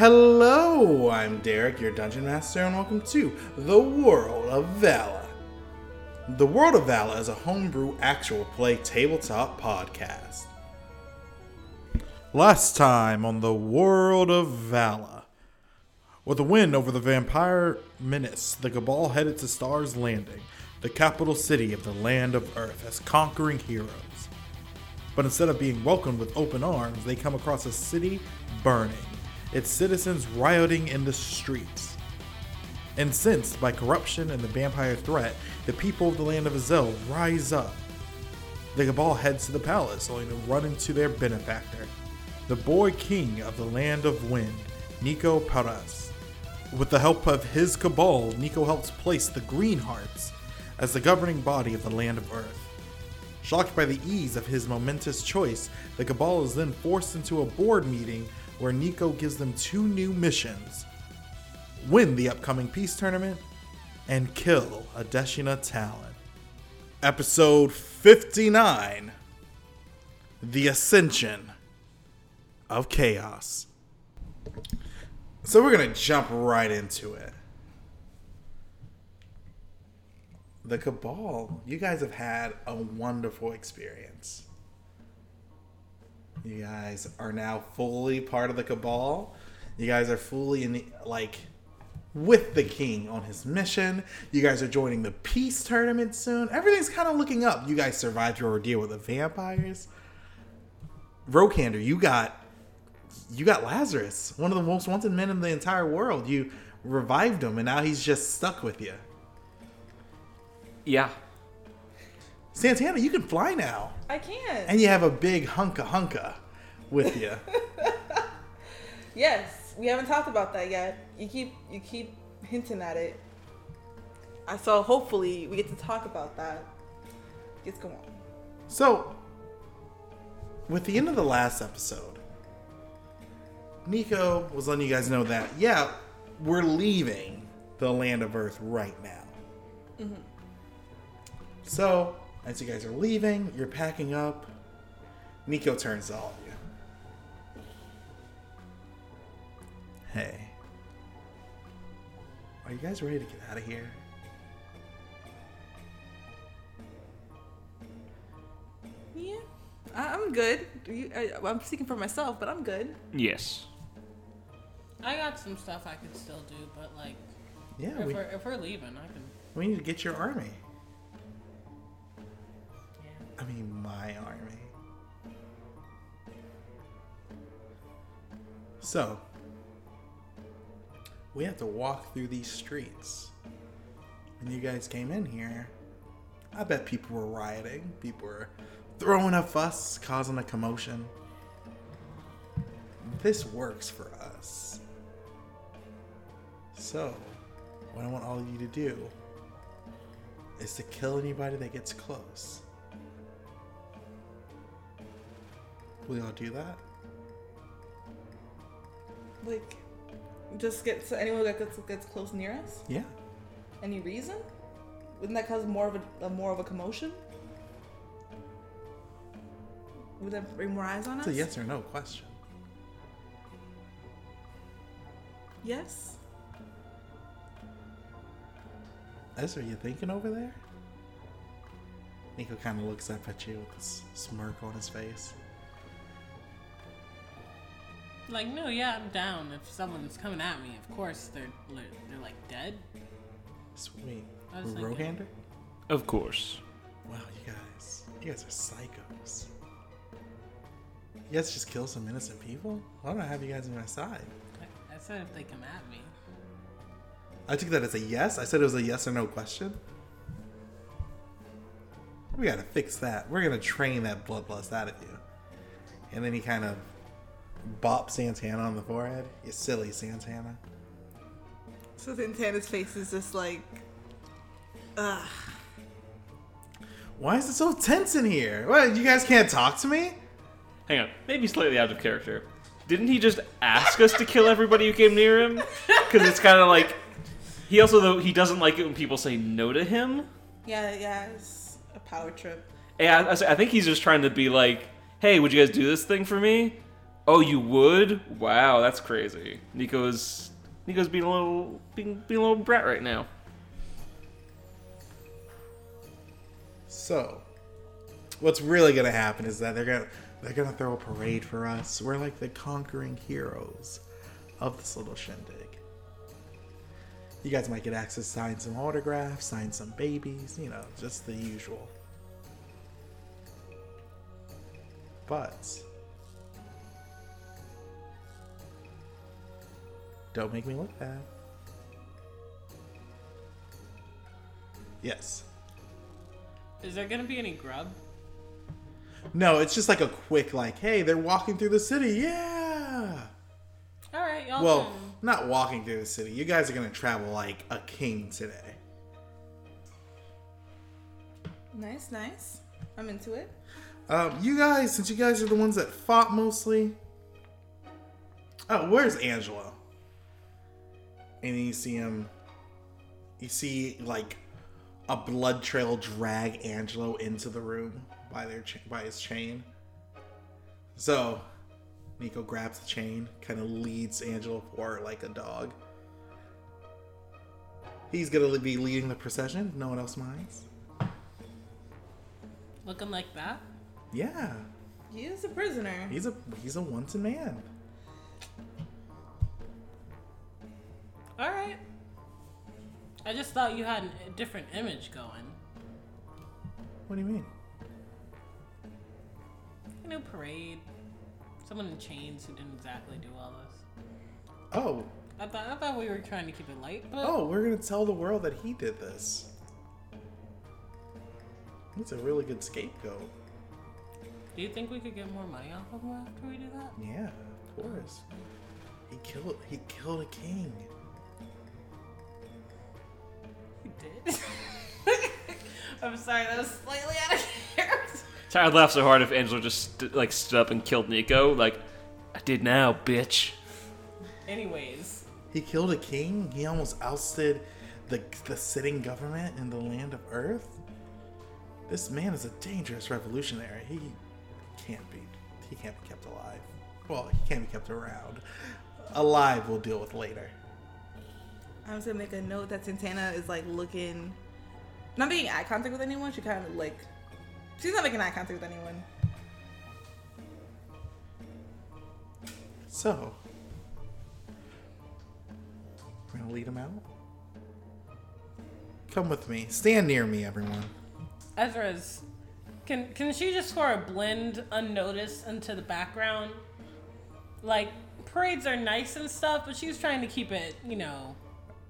Hello, I'm Derek, your Dungeon Master, and welcome to The World of Vala. The World of Vala is a homebrew actual play tabletop podcast. Last time on The World of Vala. With a win over the vampire menace, the Cabal headed to Star's Landing, the capital city of the Land of Earth, as conquering heroes. But instead of being welcomed with open arms, they come across a city burning, its citizens rioting in the streets. Incensed by corruption and the vampire threat, the people of the land of Azel rise up. The Cabal heads to the palace, only to run into their benefactor, the boy king of the land of wind, Nico Paros. With the help of his Cabal, Nico helps place the Green Hearts as the governing body of the land of Earth. Shocked by the ease of his momentous choice, the Cabal is then forced into a board meeting where Nico gives them two new missions win the upcoming peace tournament and kill Adesina Talon. Episode 59 The Ascension of Chaos. So we're going to jump right into it. the Cabal, you guys have had a wonderful experience. You guys are now fully part of the Cabal. You guys are fully in the, like with the king on his mission. You guys are joining the peace tournament soon. Everything's kind of looking up. You guys survived your ordeal with the vampires. Rokander, you got you got Lazarus, one of the most wanted men in the entire world. You revived him and now he's just stuck with you. Yeah. Santana, you can fly now. I can. And you have a big hunka hunka with you. yes, we haven't talked about that yet. You keep you keep hinting at it. I so hopefully we get to talk about that. Let's go on. So, with the end of the last episode, Nico was letting you guys know that yeah, we're leaving the land of Earth right now. Mm-hmm. So, as you guys are leaving, you're packing up. Nico turns to all of you. Hey. Are you guys ready to get out of here? Yeah, I- I'm good. You, I, I'm speaking for myself, but I'm good. Yes. I got some stuff I could still do, but like, Yeah, if, we, we're, if we're leaving, I can. we need to get your army. I mean, my army. So, we have to walk through these streets. When you guys came in here, I bet people were rioting. People were throwing a fuss, causing a commotion. This works for us. So, what I want all of you to do is to kill anybody that gets close. Will y'all do that? Like, just get so anyone that gets gets close near us. Yeah. Any reason? Wouldn't that cause more of a, a more of a commotion? Would that bring more eyes on It's us? a yes or no question. Yes. Ezra, you thinking over there? Nico kind of looks up at you with this smirk on his face. Like, no, yeah, I'm down. If someone's coming at me, of course they're they're like dead. Sweet. I was thinking- Rokander? Of course. Wow, you guys. You guys are psychos. You guys just kill some innocent people? Why don't I have you guys on my side? I, I said if they come at me. I took that as a yes. I said it was a yes or no question. We gotta fix that. We're gonna train that bloodlust out of you. And then he kind of bops Santana on the forehead. You silly Santana. So Santana's face is just like, ugh. Why is it so tense in here? What, you guys can't talk to me? Hang on. Maybe slightly out of character. Didn't he just ask us to kill everybody who came near him? Because it's kind of like he also though he doesn't like it when people say no to him. Yeah, yeah, it's a power trip. Yeah, I, I think he's just trying to be like, "Hey, would you guys do this thing for me?" Oh, you would? Wow, that's crazy. Nico's Nico's being a little being being a little brat right now. So, what's really gonna happen is that they're gonna they're gonna throw a parade for us. We're like the conquering heroes of this little shindig. You guys might get access to sign some autographs, sign some babies, you know, just the usual. But don't make me look bad. Yes. Is there gonna be any grub? No, it's just like a quick, like, hey, they're walking through the city. Yeah. All right, y'all. Well, can- not walking through the city. You guys are gonna travel like a king today. Nice, nice. I'm into it. Um, you guys, since you guys are the ones that fought mostly. Oh, where's Angelo? And then you see him. You see like a blood trail drag Angelo into the room by their cha- by his chain. So, Nico grabs the chain, kind of leads Angelo forward like a dog. He's gonna be leading the procession. No one else minds. looking like that. Yeah, He is a prisoner. he's a he's a wanted man. All right. I just thought you had a different image going. What do you mean? You know, parade. Someone in chains who didn't exactly do all this. Oh, I thought I thought we were trying to keep it light, but oh, we're gonna tell the world that he did this. He's a really good scapegoat. do you think we could get more money off of him after we do that? Yeah, of course. He killed he killed a king. Did. I'm sorry, that was slightly out of character. Sorry, I'd laugh so hard if Angelo just st- like stood up and killed Nico. Like, I did now, bitch. Anyways, He killed a king. He almost ousted the the sitting government in the land of Earth. This man is a dangerous revolutionary. He can't be he can't be kept alive. Well, he can't be kept around. Alive we'll deal with later. I'm just gonna make a note that Santana is like looking, not making eye contact with anyone. She kind of like, she's not making eye contact with anyone. So, we're gonna lead him out. Come with me. Stand near me, everyone. Ezra's. Can can she just sort of blend unnoticed into the background? Like parades are nice and stuff, but she's trying to keep it, you know,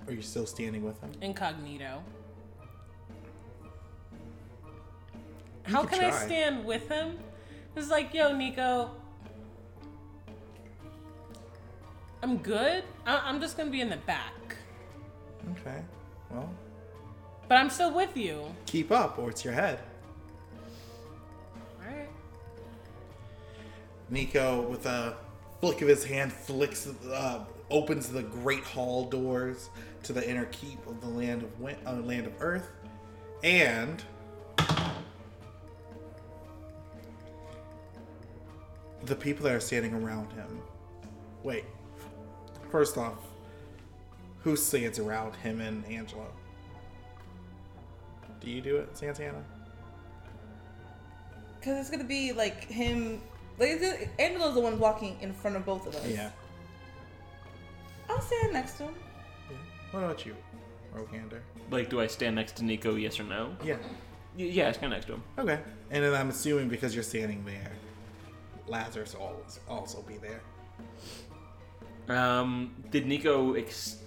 Are you still standing with him? incognito. You How can I stand with him? It's like, yo, Nico. I'm good. I- I'm just gonna be in the back, Okay. Well, but I'm still with you. keep up, or it's your head. All right. Nico, with a flick of his hand, flicks, uh, opens the great hall doors to the inner keep of the land of uh, land of Earth, and the people that are standing around him. Wait, first off, who stands around him and Angelo? Do you do it, Santana? Cause it's gonna be like him. Like Angelo's the one walking in front of both of us. Yeah. I'll stand next to him. What about you, Rokander? Like, do I stand next to Nico? Yes or no? Yeah. Y- yeah, I stand next to him. Okay. And then I'm assuming because you're standing there, Lazarus will always also be there. Um, did Nico ex-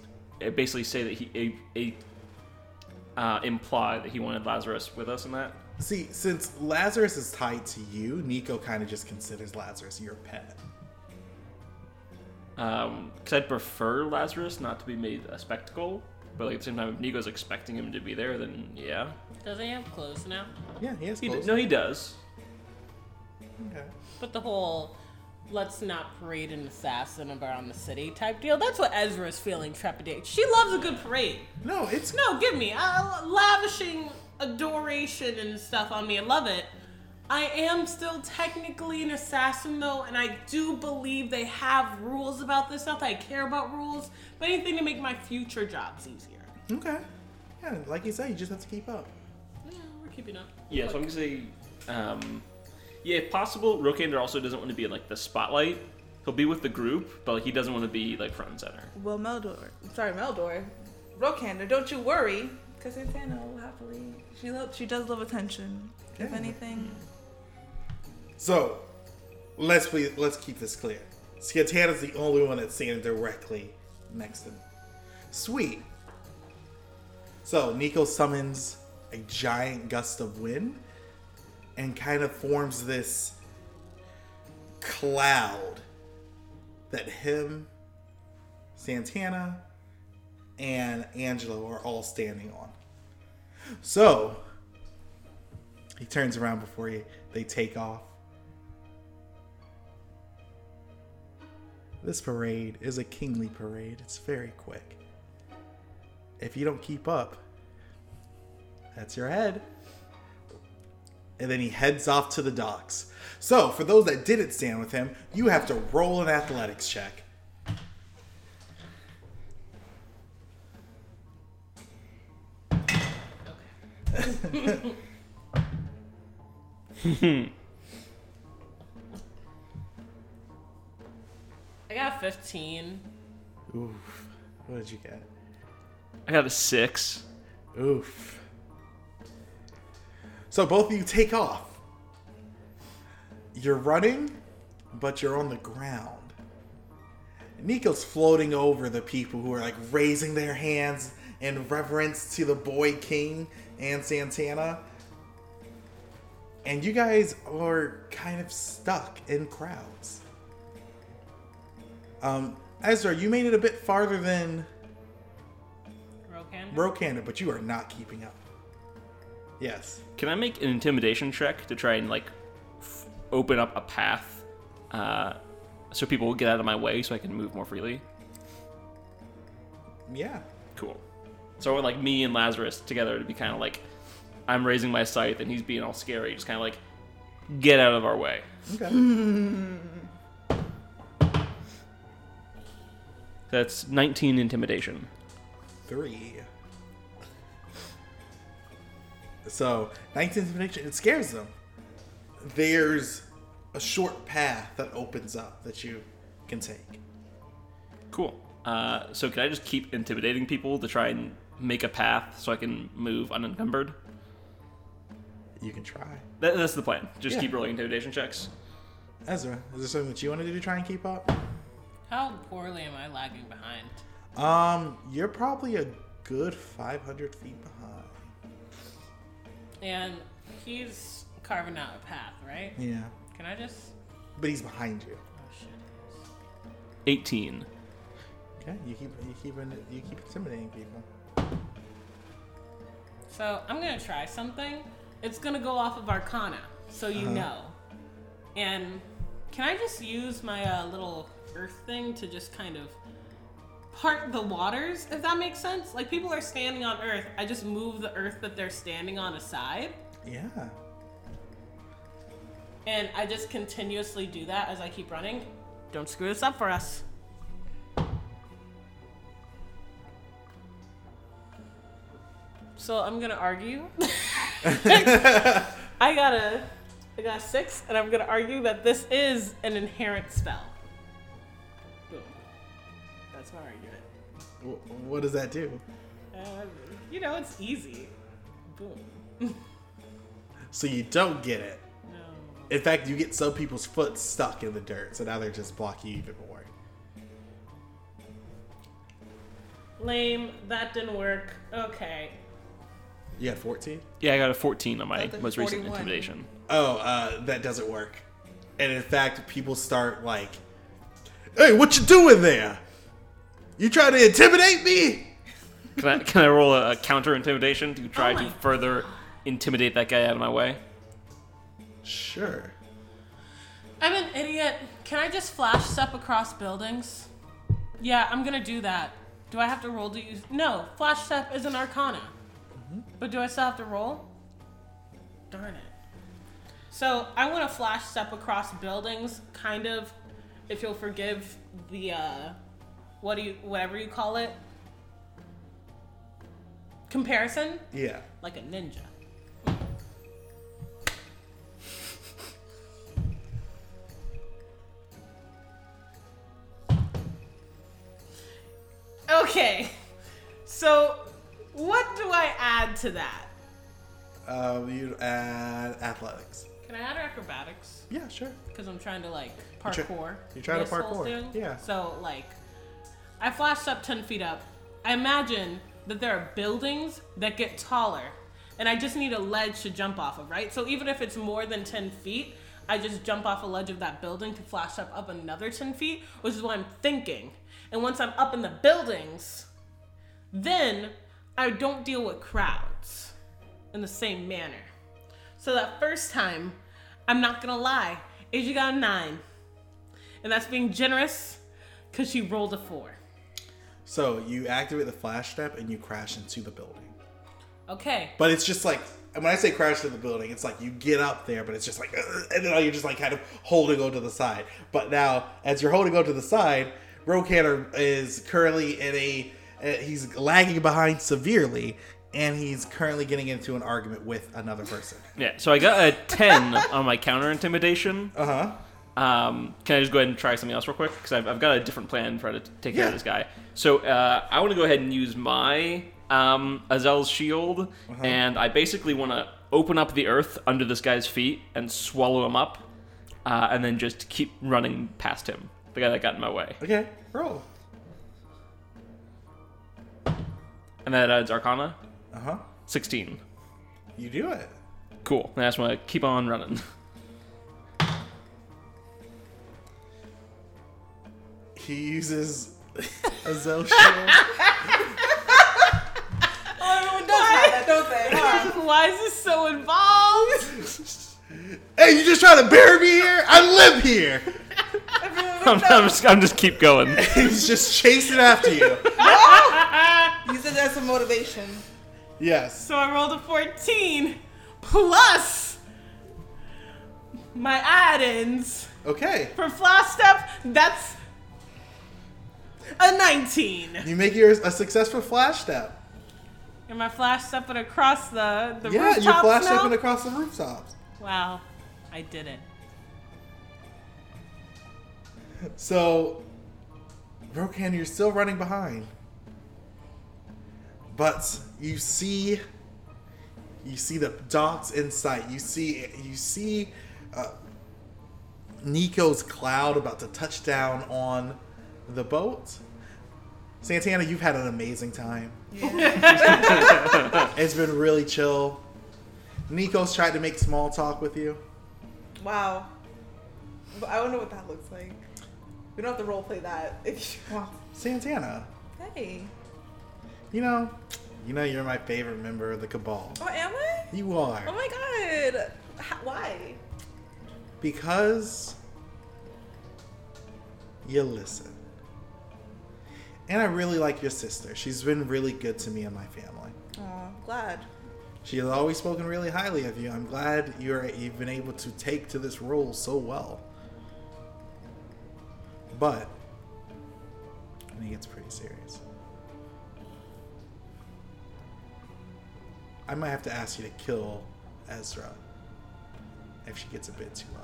uh, basically say that he a, a, uh, imply that he wanted Lazarus with us in that? See, since Lazarus is tied to you, Nico kind of just considers Lazarus your pet. Um, because I'd prefer Lazarus not to be made a spectacle, but like at the same time, if Nico's expecting him to be there, then yeah. Does he have clothes now? Yeah, he has He d- clothes. no, he does. Okay. But the whole let's not parade an assassin around the city type deal, that's what Ezra's feeling trepidation. She loves a good parade. No, it's No, give me. Uh, lavishing adoration and stuff on me. I love it. I am still technically an assassin though, and I do believe they have rules about this. stuff. I care about rules, but anything to make my future jobs easier. Okay. Yeah, like you said, you just have to keep up. Yeah, we're keeping up. Yeah, so I'm gonna say, um, yeah, if possible, Rokander also doesn't want to be in like the spotlight. He'll be with the group, but like he doesn't want to be like front and center. Well, Meldor, sorry, Meldor, Rokander, don't you worry, because Santana will happily. She lo- she does love attention. If Yeah. So, let's let's keep this clear. Santana's the only one that's standing directly next to him. Sweet. So, Nico summons a giant gust of wind and kind of forms this cloud that him, Santana, and Angelo are all standing on. So, he turns around before he, they take off. This parade is a kingly parade. It's very quick. If you don't keep up, that's your head. And then he heads off to the docks. So, for those that didn't stand with him, you have to roll an athletics check. I got 15. Oof. What did you get? I got a six. Oof. So both of you take off. You're running, but you're on the ground. Nico's floating over the people who are like raising their hands in reverence to the boy king and Santana. And you guys are kind of stuck in crowds. Um, Ezra, you made it a bit farther than Rokan? Rokander, but you are not keeping up. Yes. Can I make an intimidation check to try and like f- open up a path, uh, so people will get out of my way so I can move more freely? Yeah. Cool. So I want like me and Lazarus together to be kind of like, I'm raising my scythe and he's being all scary, just kind of like, get out of our way. Okay. That's 19 intimidation. Three. So, 19 intimidation, it scares them. There's a short path that opens up that you can take. Cool. Uh, so can I just keep intimidating people to try and make a path so I can move unencumbered? You can try. That, that's the plan. Just Yeah. keep rolling intimidation checks. Ezra, is there something that you want to do to try and keep up? How poorly am I lagging behind? Um, you're probably a good 500 feet behind. And he's carving out a path, right? Yeah. Can I just. But he's behind you. Oh shit. 18. Okay, you keep you keep you keep intimidating people. So I'm gonna try something. It's gonna go off of Arcana, so you Uh-huh. know. And can I just use my uh, little earth thing to just kind of part the waters, if that makes sense? Like people are standing on earth, I just move the earth that they're standing on aside, Yeah. and I just continuously do that as I keep running. Don't screw this up for us. So I'm gonna argue. I got a, I got a six, and I'm gonna argue that this is an inherent spell. Boom. That's my argument. Wh- What does that do? Uh, you know, it's easy. Boom. So you don't get it. No. In fact, you get some people's foot stuck in the dirt, so now they're just blocking you even more. Lame. That didn't work. Okay. You had 14? Yeah, I got a 14 on my I thought most recent intimidation. Oh, uh, that doesn't work. And in fact, people start like, "Hey, what you doing there? You try to intimidate me?" Can I, can I roll a, counter intimidation to try Oh to my further intimidate that guy out of my way? Sure. I'm an idiot. Can I just flash step across buildings? Yeah, I'm gonna do that. Do I have to roll to use? No, flash step is an arcana. But do I still have to roll? Darn it. So I want to flash step across buildings, kind of, if you'll forgive the uh, what do you whatever you call it comparison, Yeah. like a ninja. Okay, so what do I add to that? Um, you add athletics. Can I add acrobatics? Yeah, sure. Because I'm trying to like parkour. you're trying to parkour, yeah. So like, I flashed up ten feet up. I imagine that there are buildings that get taller, and I just need a ledge to jump off of, right? So even if it's more than ten feet, I just jump off a ledge of that building to flash up up another ten feet, which is what I'm thinking. And once I'm up in the buildings, then I don't deal with crowds in the same manner. So that first time, I'm not gonna lie, Asia got a nine. And that's being generous because she rolled a four. So you activate the flash step and you crash into the building. Okay. But it's just like and when I say crash into the building, it's like you get up there, but it's just like, and then you're just like kind of holding on to the side. But now, as you're holding on to the side, Rokander is currently in a uh, he's lagging behind severely, and he's currently getting into an argument with another person. Yeah, so I got a 10 on my counter intimidation. Uh huh. Um, can I just go ahead and try something else real quick? Because I've, I've got a different plan for how to take care Yeah. of this guy. So uh, I want to go ahead and use my um, Azel's shield, Uh-huh. and I basically want to open up the earth under this guy's feet and swallow him up, uh, and then just keep running past him, the guy that got in my way. Okay, roll. And that adds Arcana, Uh huh. 16. You do it. Cool. And I just want to keep on running. He uses Azel shield. Oh, everyone does have that, don't they? Huh? Why is this so involved? hey, you just trying to bury me here? I live here. I'm. I'm just, I'm just keep going. He's just chasing after you. Use it as a motivation. Yes. So I rolled a 14 plus my add-ins Okay. for flash step. That's a 19. You make yours a successful flash step. Am I flash stepping across the the Yeah, rooftops you're flash now? stepping across the rooftops. Wow, I did it. So, Rokan, you're still running behind. But you see, you see the docks in sight. You see, you see uh, Nico's cloud about to touch down on the boat. Santana, you've had an amazing time. it's been really chill. Nico's tried to make small talk with you. Wow. But I wonder what that looks like. We don't have to role play that if you want. Santana, Hey. you know, you know you're my favorite member of the Cabal. Oh, am I? You are. Oh my god. H- why? because you listen. And I really like your sister. She's been really good to me and my family. Oh, glad. She has always spoken really highly of you. I'm glad you're you've been able to take to this role so well. But when it gets pretty serious, I might have to ask you to kill Ezra if she gets a bit too uppity.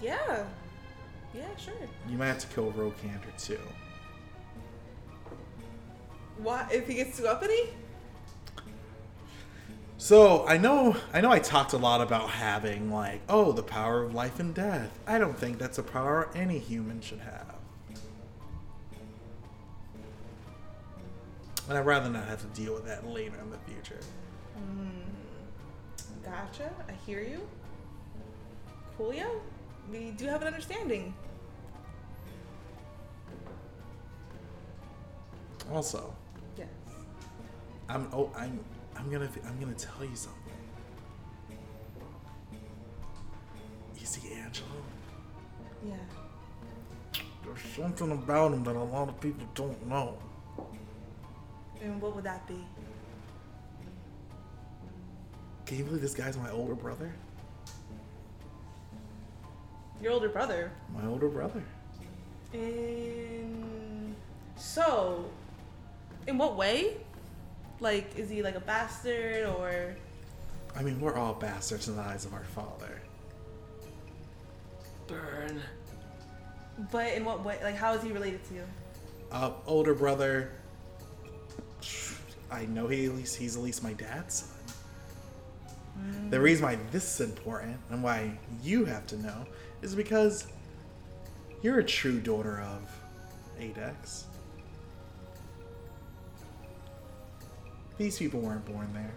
Yeah. Yeah, sure. You might have to kill Rokander too. Why? If he gets too uppity? So I know I know I talked a lot about having like, oh, the power of life and death. I don't think that's a power any human should have. And I'd rather not have to deal with that later in the future. Hmm. Gotcha. I hear you. Coolio. We do have an understanding. Also, Yes. I'm oh I'm I'm gonna I'm gonna tell you something. You see Angelo? Yeah. There's something about him that a lot of people don't know. And what would that be? Can you believe this guy's my older brother? Your older brother. My older brother. In so, in what way? Like, is he like a bastard or? I mean, we're all bastards in the eyes of our father. Burn. But in what way? Like, how is he related to you? Uh, older brother. I know he at least he's at least my dad's son. The reason why this is important and why you have to know is because you're a true daughter of Adex. These people weren't born there.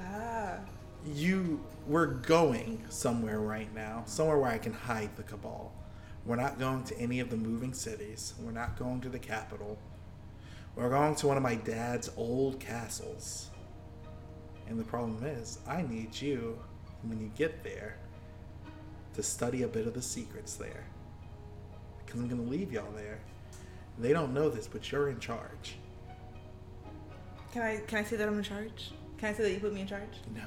Ah, You we're going somewhere right now, somewhere where I can hide the cabal. We're not going to any of the moving cities. We're not going to the capital. We're going to one of my dad's old castles. And the problem is, I need you when you get there to study a bit of the secrets there. Because I'm going to leave y'all there. They don't know this, but you're in charge. can I can I say that I'm in charge? Can I say that you put me in charge? No,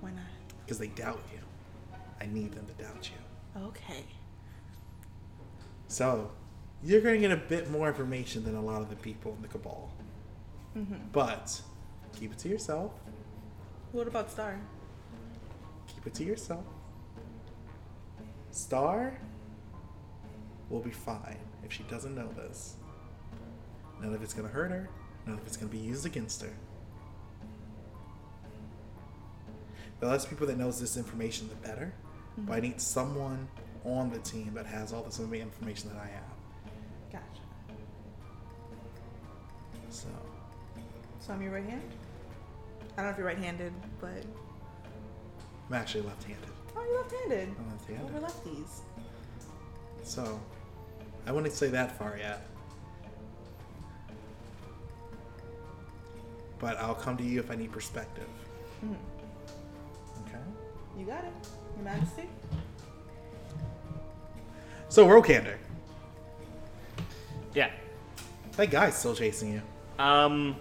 Why not? because they doubt you. I need them to doubt you. Okay. So, you're going to get a bit more information than a lot of the people in the cabal. Mm-hmm. But keep it to yourself. What about Star? Keep it to yourself. Star will be fine if she doesn't know this. None of it's going to hurt her, none of it's going to be used against her. The less people that knows this information, the better. Mm-hmm. But I need someone on the team that has all the same information that I have. Gotcha. So, So I'm your right hand. I don't know if you're right-handed, but I'm actually left-handed. Oh, you're left-handed. I'm left-handed. We're lefties. So, I wouldn't say that far yet. But I'll come to you if I need perspective. Okay. You got it, Your Majesty. So, Rokander, Yeah. that guy's still chasing you. Um.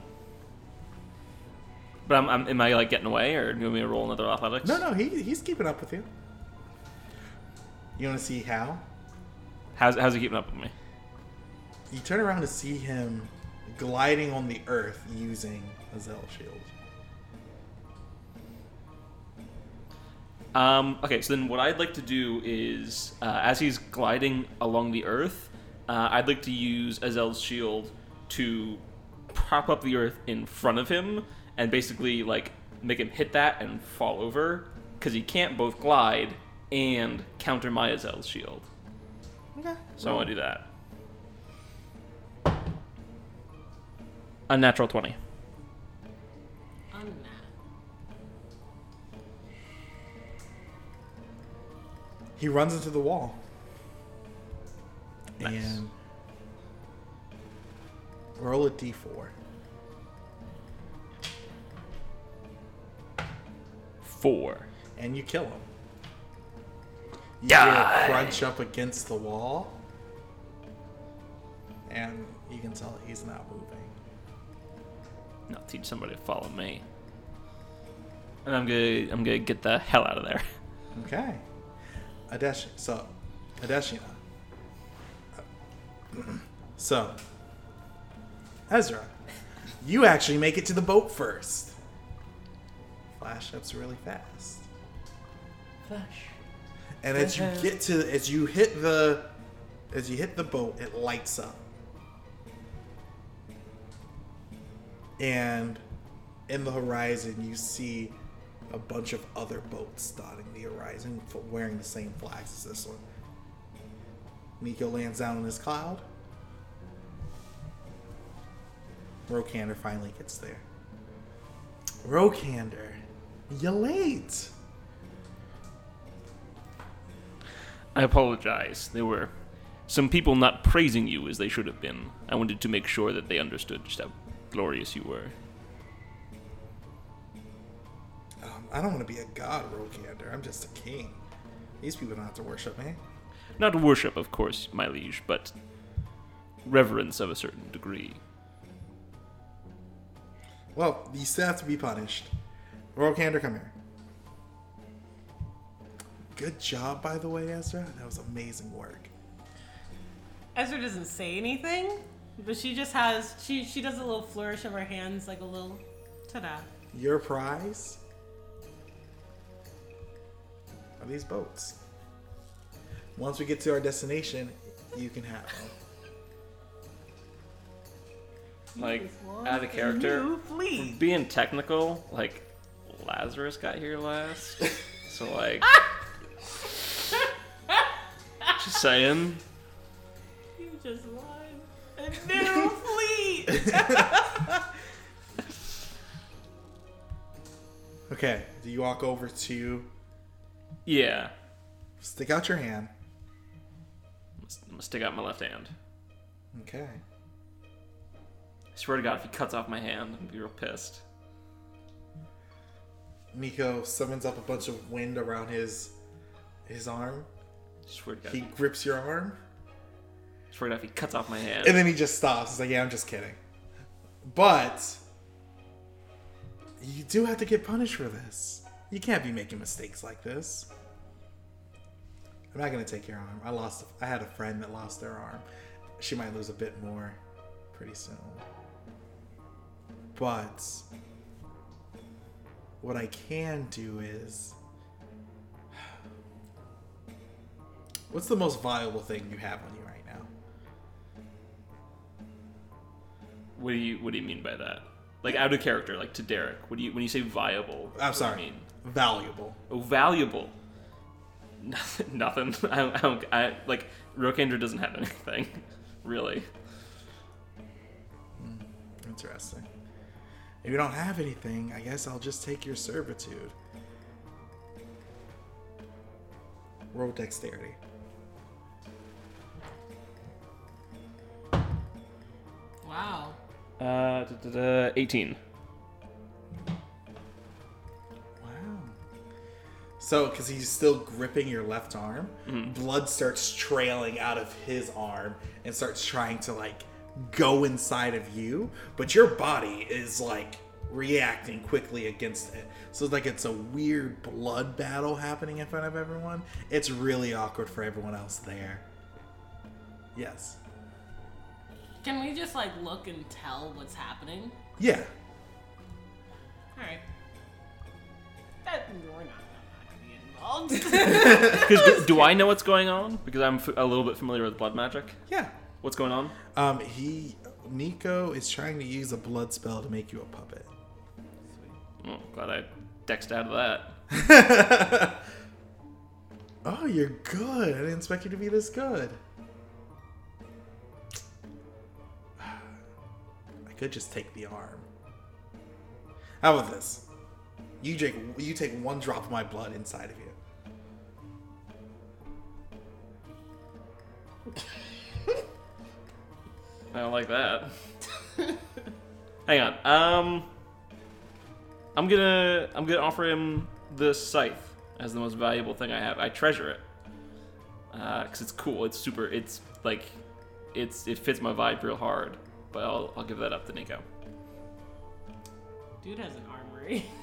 But I'm, I'm, am I like getting away, or do you want me to roll another athletics? No, no, he, he's keeping up with you. You want to see how? How's how's he keeping up with me? You turn around to see him gliding on the earth using Azel shield. Um, okay, so then what I'd like to do is, uh, as he's gliding along the earth, uh, I'd like to use Azel's shield to prop up the earth in front of him and basically like make him hit that and fall over because he can't both glide and counter my Azel's shield. Okay. So I want to do that. Unnatural twenty. On. He runs into the wall. Nice. And roll a d4. Four. And you kill him. You Die. crunch up against the wall. And you can tell he's not moving. I'll teach somebody to follow me. And I'm gonna I'm gonna get the hell out of there. Okay. Adesh so Adesina. So Ezra, you actually make it to the boat first. Flash ups really fast. Flash. And as you get to as you hit the as you hit the boat, it lights up. And in the horizon you see a bunch of other boats dotting the horizon wearing the same flags as this one. Nico lands down on his cloud. Rokander finally gets there. Rokander, you late. I apologize. There were some people not praising you as they should have been. I wanted to make sure that they understood just how glorious you were. Um, I don't want to be a god, Rokander. I'm just a king. These people don't have to worship me. Not worship, of course, my liege, but reverence of a certain degree. Well, you still have to be punished. Rokander, come here. Good job, by the way, Ezra. That was amazing work. Ezra doesn't say anything, but she just has she she does a little flourish of her hands, like a little ta-da. Your prize are these boats. Once we get to our destination, you can have them. Like, Just want out of a character, new fleet. being technical, like Lazarus got here last, so like, just saying. You just won a new fleet. Okay, do you walk over to Yeah, stick out your hand? I'm gonna stick out my left hand. Okay. I swear to God, if he cuts off my hand, I'm gonna be real pissed. Nico summons up a bunch of wind around his his arm. Swear to God, He grips your arm, swear to God, he cuts off my hand. and then he just stops. He's like, "Yeah, I'm just kidding." But you do have to get punished for this. You can't be making mistakes like this. I'm not gonna take your arm. I lost. I had a friend that lost their arm. She might lose a bit more pretty soon. But what I can do is. What's the most valuable thing you have on you right now? What do you What do you mean by that? Like out of character, like to Derek. What do you when you say viable? I'm sorry. mean? Valuable. Oh, valuable. Nothing. Nothing. I, don't- I don't. I like Rokander doesn't have anything, really. Hmm, interesting. If you don't have anything, I guess I'll just take your servitude. Roll dexterity. Wow. Uh, da, da, da, eighteen. Wow. So, because he's still gripping your left arm, blood starts trailing out of his arm and starts trying to, like, go inside of you, but your body is, like, reacting quickly against it. So, it's like, it's a weird blood battle happening in front of everyone. It's really awkward for everyone else there. Yes. Can we just like look and tell what's happening? Yeah. All right. That we're not, not gonna be involved. Because do, do I know what's going on? Because I'm f- a little bit familiar with blood magic. Yeah. What's going on? Um, he, Nico is trying to use a blood spell to make you a puppet. Oh, glad I dexed out of that. Oh, you're good. I didn't expect you to be this good. I could just take the arm. How about this? You take you take one drop of my blood inside of you. I don't like that. Hang on. Um, I'm gonna I'm gonna offer him the scythe as the most valuable thing I have. I treasure it because it's cool. It's super. It's like it's it fits my vibe real hard. But I'll I'll give that up to Nico. Dude has an armory.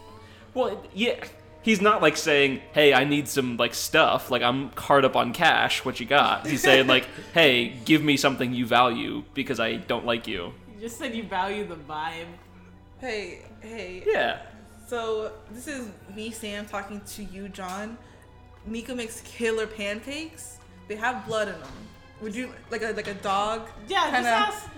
Well, it- yeah. He's not like saying, "Hey, I need some like stuff. Like I'm hard up on cash. What you got?" He's saying like, "Hey, give me something you value because I don't like you." You just said you value the vibe. Hey, hey. Yeah. So this is me, Sam, talking to you, John. Nico makes killer pancakes. They have blood in them. Would you like a like a dog? Yeah, kinda- just ask.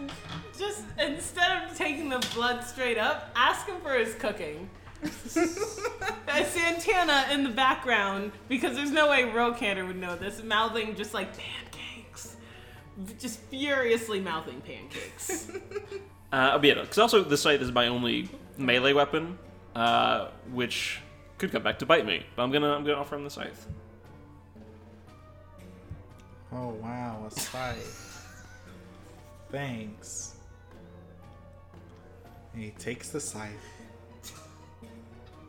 Just instead of taking the blood straight up, ask him for his cooking. Santana in the background, because there's no way Rokander would know this, mouthing just like pancakes. Just furiously mouthing pancakes. Uh, but yeah, because also the scythe is my only melee weapon, uh, which could come back to bite me. But I'm gonna I'm gonna offer him the scythe. Oh wow, a scythe. Thanks. And he takes the scythe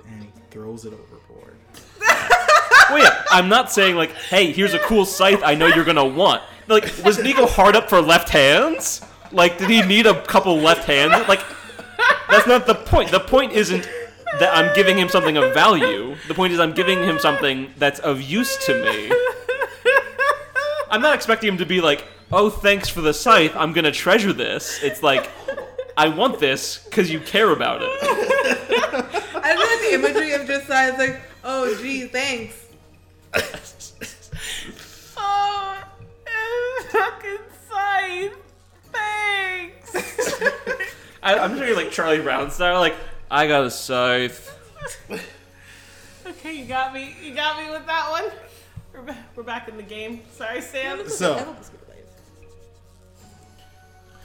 and he throws it overboard. Well, yeah, I'm not saying like, hey, here's a cool scythe I know you're gonna want. Like, was Nico hard up for left hands? Like, did he need a couple left hands? Like, that's not the point. The point isn't that I'm giving him something of value. The point is, I'm giving him something that's of use to me. I'm not expecting him to be like, "Oh, thanks for the scythe. I'm gonna treasure this." It's like, I want this because you care about it. I feel like the imagery of just is like, oh gee, thanks. Oh, fucking scythe. Thanks. I, I'm sure you're like Charlie Brown style, like, I got a scythe. okay, you got me. You got me with that one. We're, ba- we're back in the game. Sorry, Sam. So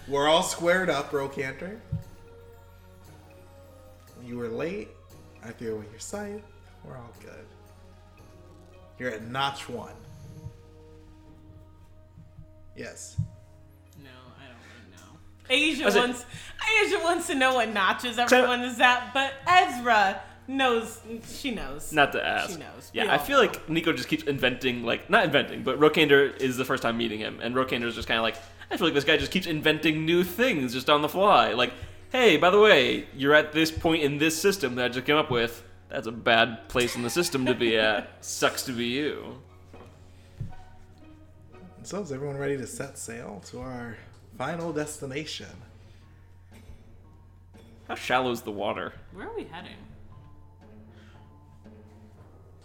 we're all squared up, Rokander. You were late. I threw away your scythe. We're all good. You're at notch one. Yes. No, I don't really know. Asia Was it- wants Asia wants to know what notches everyone is at, but Ezra knows. She knows. Not to ask. She knows. Yeah, We I feel know. like Nico just keeps inventing, like, not inventing, but Rokander is the first time meeting him, and Rokander's just kind of like, I feel like this guy just keeps inventing new things just on the fly. Like, hey, by the way, you're at this point in this system that I just came up with. That's a bad place in the system to be at. Sucks to be you. So is everyone ready to set sail to our final destination? How shallow's the water? Where are we heading?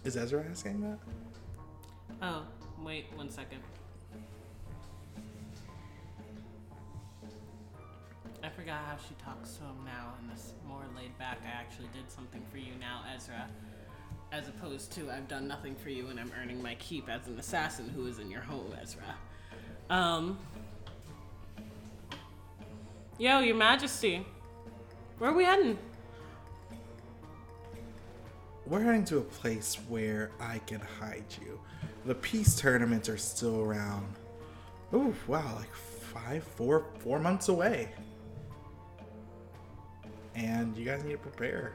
Is Ezra asking that? Oh, wait one second. I forgot how she talks to him now in this more laid back. I actually did something for you now, Ezra. As opposed to I've done nothing for you and I'm earning my keep as an assassin who is in your home, Ezra. Um. Yo, Your Majesty. Where are we heading? We're heading to a place where I can hide you. The peace tournaments are still around. Oh wow, like five, four, four months away. And you guys need to prepare.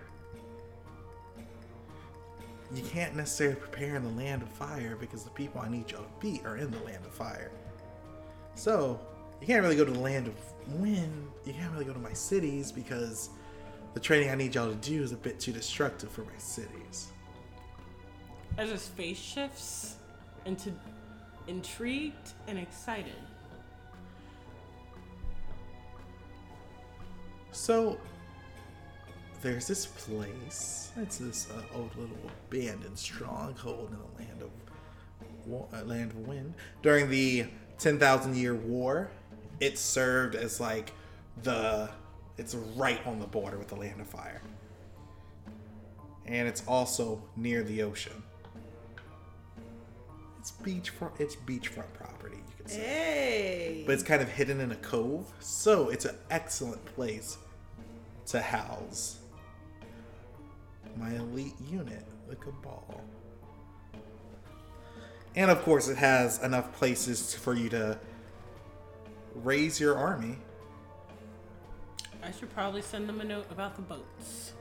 You can't necessarily prepare in the land of fire because the people I need y'all to beat are in the land of fire. So you can't really go to the land of wind. You can't really go to my cities because the training I need y'all to do is a bit too destructive for my cities. Ezra's face shifts into intrigued and excited. So there's this place. It's this uh, old little abandoned stronghold in the land of wa- uh, land of wind. During the ten thousand year war, it served as like the. It's right on the border with the land of fire, and it's also near the ocean. It's beachfront. It's beachfront property. You could say Hey. but it's kind of hidden in a cove. So it's an excellent place to house my elite unit, the Cabal. And of course, it has enough places for you to raise your army. I should probably send them a note about the boats.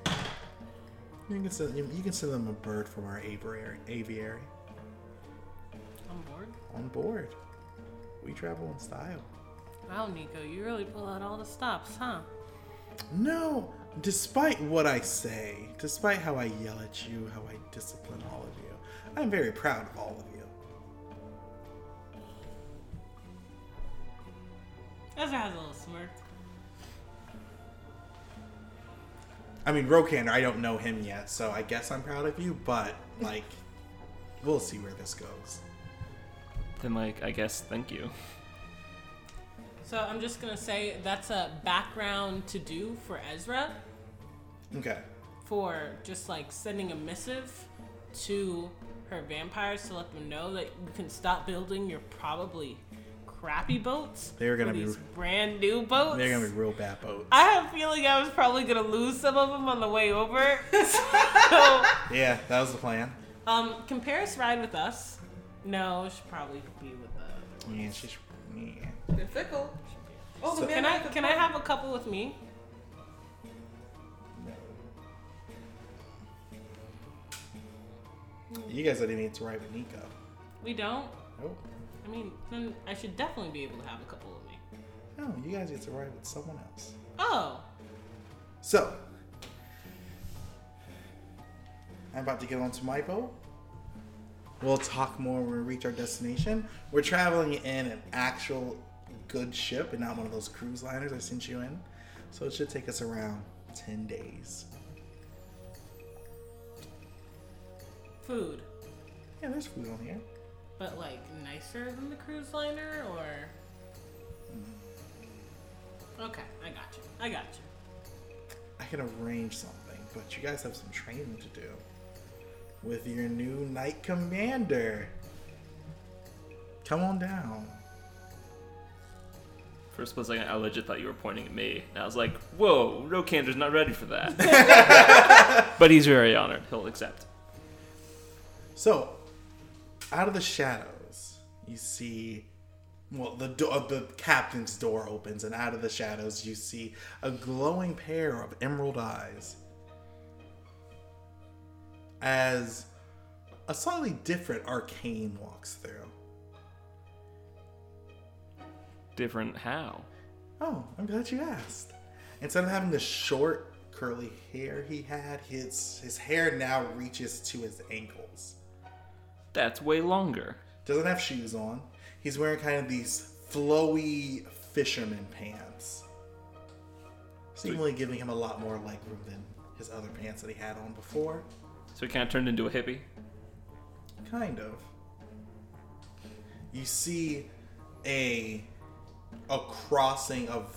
You can send you you can send them a bird from our aviary. Aviary On board? on board. We travel in style. Wow, Nico, you really pull out all the stops, huh? No, despite what I say, despite how I yell at you, how I discipline all of you, I'm very proud of all of you. Ezra has a little smirk. I mean, Rokander, I don't know him yet, so I guess I'm proud of you, but, like, we'll see where this goes. Then, like, I guess thank you. So I'm just gonna say that's a background to do for Ezra Okay. for just like sending a missive to her vampires to let them know that you can stop building your probably crappy boats. They're gonna be- brand new boats. They're gonna be real bad boats. I have a feeling I was probably gonna lose some of them on the way over. so, yeah, that was the plan. um, can Paris ride with us? No, she probably be with the. Yeah, she's. Yeah. They're fickle. Oh, So- Can I at the can I have a couple with me? You guys didn't need to ride with Nico. We don't. Oh. I mean, then I should definitely be able to have a couple with me. No, you guys get to ride with someone else. Oh, So, I'm about to get onto my boat. We'll talk more when we reach our destination. We're traveling in an actual good ship and not one of those cruise liners I sent you in. So it should take us around 10 days. Food. Yeah, there's food on here. But like nicer than the cruise liner or mm-hmm. Okay, I got you. I got you. I can arrange something, but you guys have some training to do with your new Knight Commander. Come on down. For a split second, I legit thought you were pointing at me. And I was like, whoa, Rokander's not ready for that. but he's very honored. He'll accept. So, out of the shadows, you see. Well, the door, uh, the captain's door opens, and out of the shadows, you see a glowing pair of emerald eyes. As a slightly different arcane walks through. Different how? Oh, I'm glad you asked. Instead of having the short, curly hair he had, his his hair now reaches to his ankles. That's way longer. Doesn't have shoes on. He's wearing kind of these flowy fisherman pants. Seemingly giving him a lot more leg room than his other pants that he had on before. So he kind of turned into a hippie. Kind of. You see a a crossing of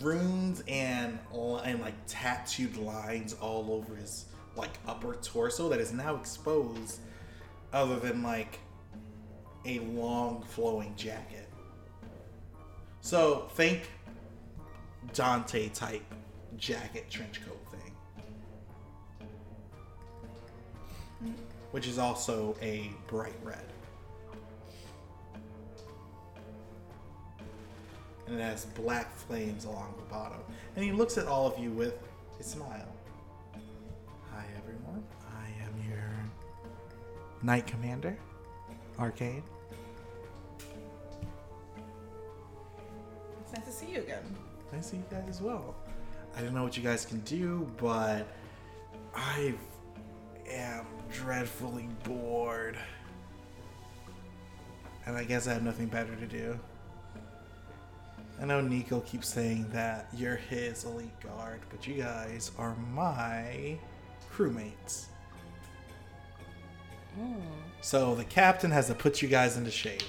runes and and like tattooed lines all over his like upper torso that is now exposed other than like a long flowing jacket. So think Dante type jacket trench coat thing. Which is also a bright red. And it has black flames along the bottom. And he looks at all of you with a smile. Hi everyone. I am your Knight Commander, Arcane. It's nice to see you again. Nice to see you guys as well. I don't know what you guys can do, but I am dreadfully bored. And I guess I have nothing better to do. I know Nico keeps saying that you're his elite guard, but you guys are my crewmates. Hmm. So the captain has to put you guys into shape.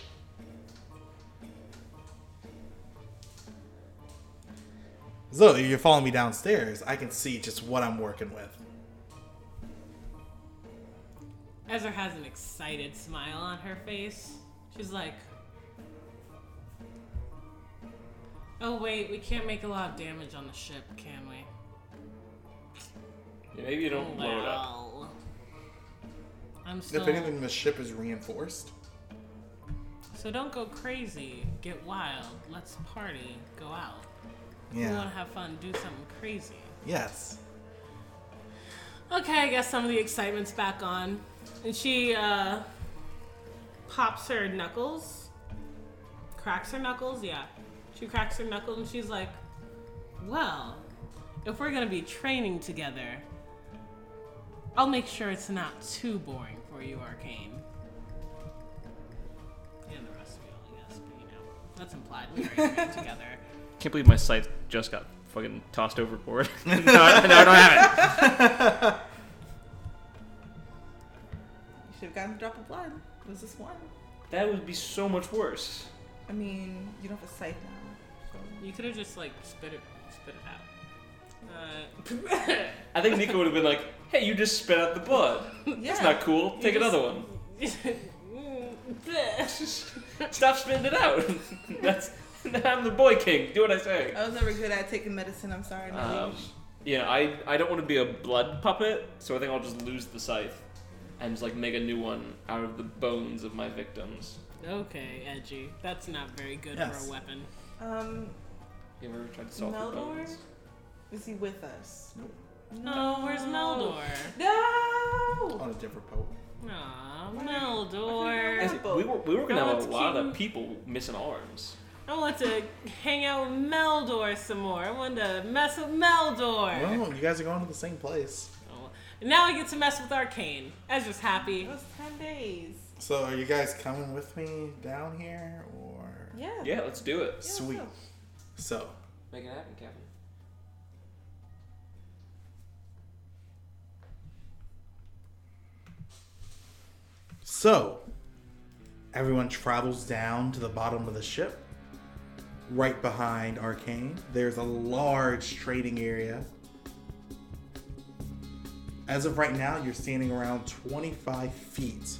So if you're following me downstairs, I can see just what I'm working with. Ezra has an excited smile on her face. She's like, Oh, wait, we can't make a lot of damage on the ship, can we? Yeah, maybe you don't blow it up. Well, I'm still. If anything, the ship is reinforced. So don't go crazy. Get wild. Let's party. Go out. Yeah. We want to have fun. Do something crazy. Yes. Okay, I guess some of the excitement's back on. And she uh, pops her knuckles. Cracks her knuckles, yeah. She cracks her knuckles and she's like, Well, if we're gonna be training together, I'll make sure it's not too boring for you, Arcane. And the rest of you, I guess, but you know, that's implied. We already trained together. Can't believe my scythe just got fucking tossed overboard. no, I, no, I don't have it. You should have gotten a drop of blood. It was just one. That would be so much worse. I mean, you don't have a scythe now. So. You could have just like spit it, spit it out. Uh, I think Nico would have been like, "Hey, you just spit out the blood. Yeah. That's not cool. Take just- another one. Stop spitting it out. That's I'm the boy king. Do what I say." I was never good at taking medicine. I'm sorry. Um, yeah, I I don't want to be a blood puppet, so I think I'll just lose the scythe and just like make a new one out of the bones of my victims. okay, edgy. That's not very good Yes. for a weapon. um, You ever tried to salt the Meldor? bones? is he with us? Oh, where's Meldor? No. On a different boat. Aw, Why? Meldor. I See, We were we were gonna have it's a lot cute. of people missing arms. I want to hang out with Meldor some more. I want to mess with Meldor. Well, you guys are going to the same place. Oh, now I get to mess with Arcane. Ezra's happy. It was ten days. So are you guys coming with me down here or Yeah. Yeah, let's do it. Yeah, sweet? So- Make it happen, Kevin. So, everyone travels down to the bottom of the ship. Right behind Arcane, there's a large trading area. As of right now, you're standing around 25 feet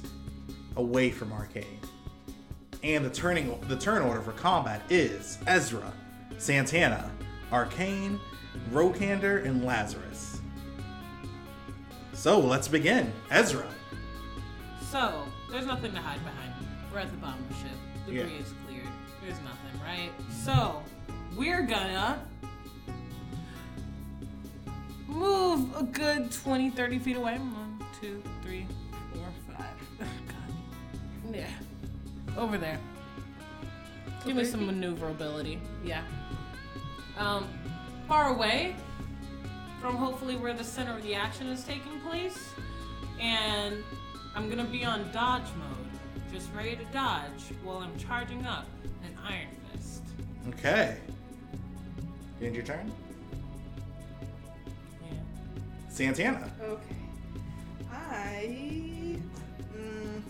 away from Arcane. And the turning the turn order for combat is Ezra, Santana, Arcane, Rokander, and Lazarus. So let's begin. Ezra. So, there's nothing to hide behind. We're at the bottom of the ship. The debris Yeah. is cleared. There's nothing, right? So, we're gonna move a good 20, 30 feet away. One, two, three, four, five. God. Yeah. Over there. Give me some maneuverability. Yeah. Um, far away from hopefully where the center of the action is taking place. And I'm gonna be on dodge mode, just ready to dodge while I'm charging up an Iron Fist. Okay. End your turn. Yeah. Santana. Okay. I. Mm,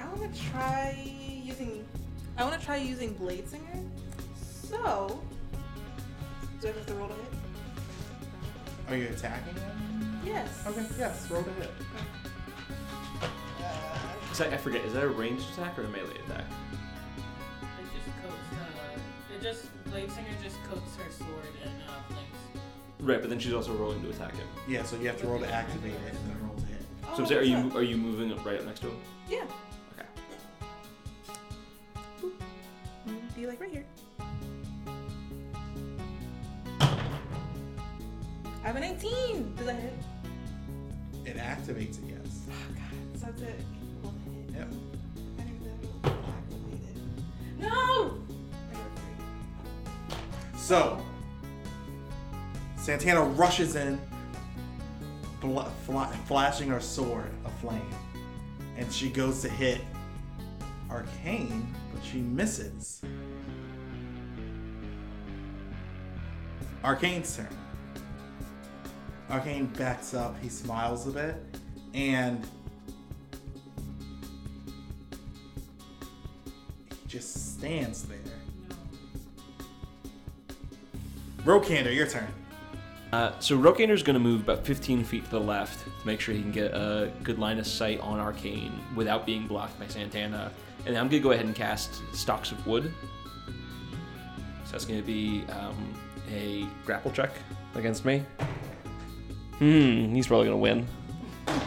I want to try using. I want to try using Blade Singer. So. Do I have to roll to hit? Are you attacking him? Yes. Okay, yes, roll to hit. Is that, I forget, is that a ranged attack or a melee attack? It just coats. Uh, it just Blade Singer just coats her sword and uh, flanks. Right, but then she's also rolling to attack him. Yeah, so you have to roll to activate it and then roll to hit. Oh, So I'm saying, are you what's are you moving up right up next to him? Yeah. Rushes in, bl- fla- flashing her sword aflame. And she goes to hit Arcane, but she misses. Arcane's turn. Arcane backs up, he smiles a bit, and he just stands there. Rokander, your turn. Uh, so Rokander's going to move about 15 feet to the left to make sure he can get a good line of sight on Arcane without being blocked by Santana. And then I'm going to go ahead and cast Stalks of Wood. So that's going to be um, a grapple check against me. Hmm, he's probably going to win.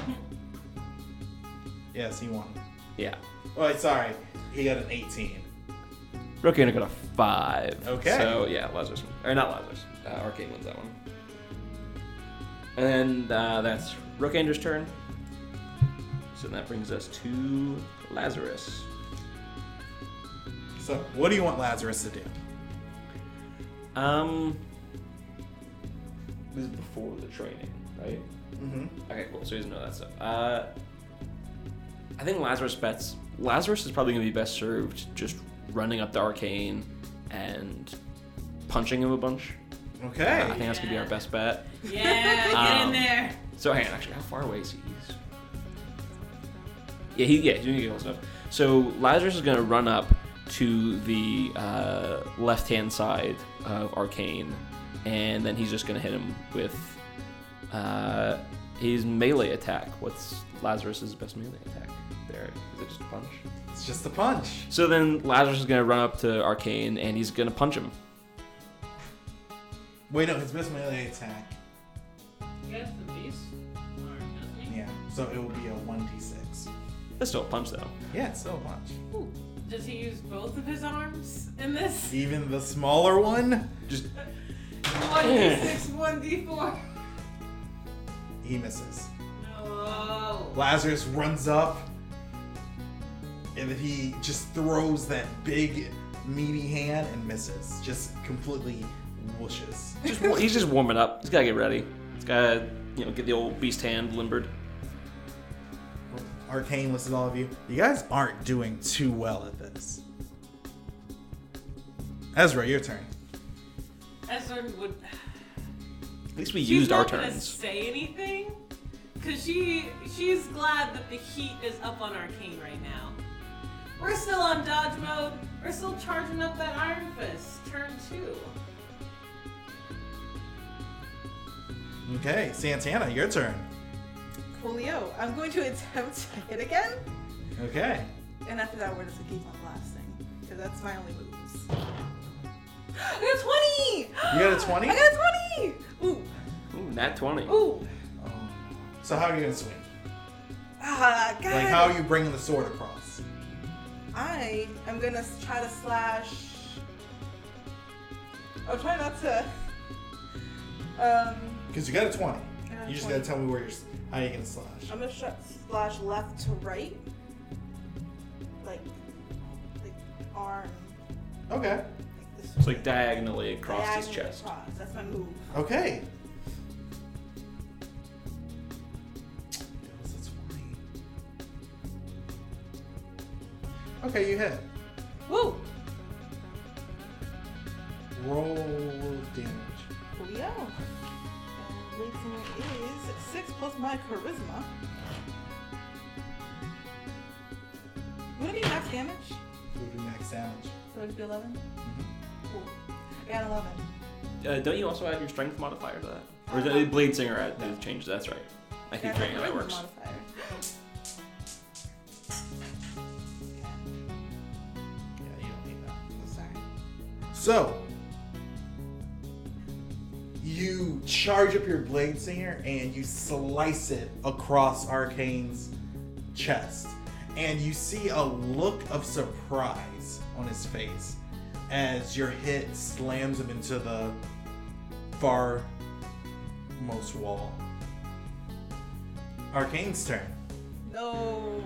Yes, he won. Yeah. Oh, sorry. He got an 18. Rokander got a 5. Okay. So yeah, Lazarus. Or not Lazarus. Uh, Arcane wins that one. And then uh, that's Rokander's turn. So that brings us to Lazarus. So, what do you want Lazarus to do? Um, this is before the training, right? Mm-hmm. Okay, cool. So he doesn't know that stuff. Uh, I think Lazarus bets. Lazarus is probably going to be best served just running up the arcane and punching him a bunch. Okay. I think that's going to be our best bet. Yeah, get Um, in there. So hang on, actually, how far away is he? He's... Yeah, he yeah, he's doing close enough. So Lazarus is gonna run up to the uh, left-hand side of Arcane, and then he's just gonna hit him with uh, his melee attack. What's Lazarus's best melee attack? There, is it just a punch? It's just a punch. So then Lazarus is gonna run up to Arcane, and he's gonna punch him. Wait, no, his best melee attack. He has the beast arm, doesn't he? Yeah. So it will be a 1d6. That's still a punch though. Yeah, it's still a punch. Ooh. Does he use both of his arms in this? Even the smaller one, Just One d six, one d four. he misses. No. Lazarus runs up, and then he just throws that big, meaty hand and misses. Just completely whooshes. just he's just warming up. He's gotta get ready. He's gotta you know, get the old beast hand limbered. Arcane listens to all of you. You guys aren't doing too well at this. Ezra, your turn. Ezra would. At least we She's used our not gonna turns. say anything, cause she she's glad that the heat is up on Arcane right now. We're still on dodge mode. We're still charging up that Iron Fist. Turn two. Okay, Santana, your turn. Coolio. I'm going to attempt to hit again. Okay. And after that, we're just gonna keep on blasting. Because that's my only moves. I got 20! You got a 20? I got a 20! Ooh. Ooh, nat 20. Ooh. So how are you gonna swing? Ah, God. Like how are you bringing the sword across? I am gonna try to slash. I'll try not to. Um, Because you got a 20. got a You just 20. gotta tell me where you're. How you gonna slash? I'm gonna sh- slash left to right, like, like arm. Okay. Like this It's like diagonally across his Diagonally chest. across. That's my move. Okay. It was a 20. Okay, you hit. Woo! Roll damage. My charisma. Would it be max damage? It would be max damage. So it'd be 11? Mm-hmm. Cool. I got 11. Uh, don't you also add your strength modifier to that? Or is it Blade Singer add the change? That's right. I keep Yeah, forgetting how that charisma works. modifier. Yeah, you don't need that. Sorry. So, your blade singer and you slice it across Arcane's chest. And you see a look of surprise on his face as your hit slams him into the far most wall. Arcane's turn. No.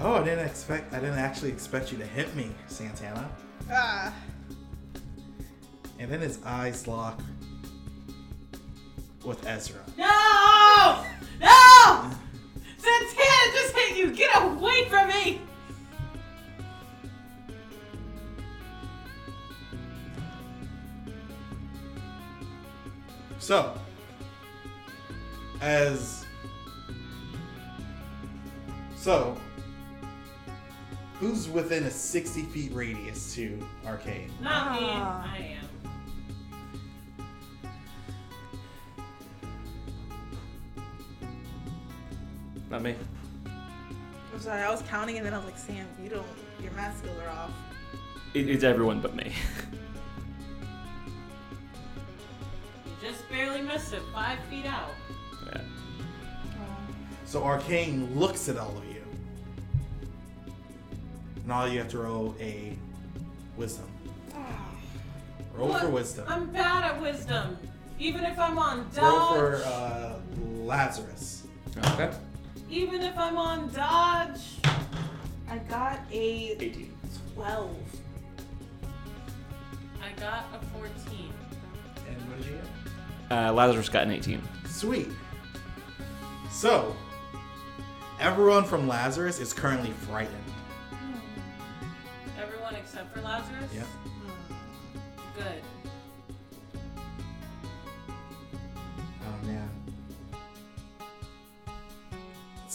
Oh, I didn't expect I didn't actually expect you to hit me, Santana. Ah. And then his eyes lock with Ezra. No! No! Santana just hit you! Get away from me! So, as so, who's within a sixty feet radius to Arcane? Not me. I am. Not me. I'm sorry, I was counting and then I was like, Sam, you don't, your math skills are off. It, it's everyone but me. Just barely missed it. Five feet out. yeah. So Arcane looks at all of you, and all you have to roll a wisdom. Roll What? for wisdom. I'm bad at wisdom. Even if I'm on dodge. Roll for uh, Lazarus. Okay. Even if I'm on dodge. I got a 18. 12. I got a 14. And what did you get? Uh, Lazarus got an 18. Sweet. So, everyone from Lazarus is currently frightened. Everyone except for Lazarus? Yep. Good.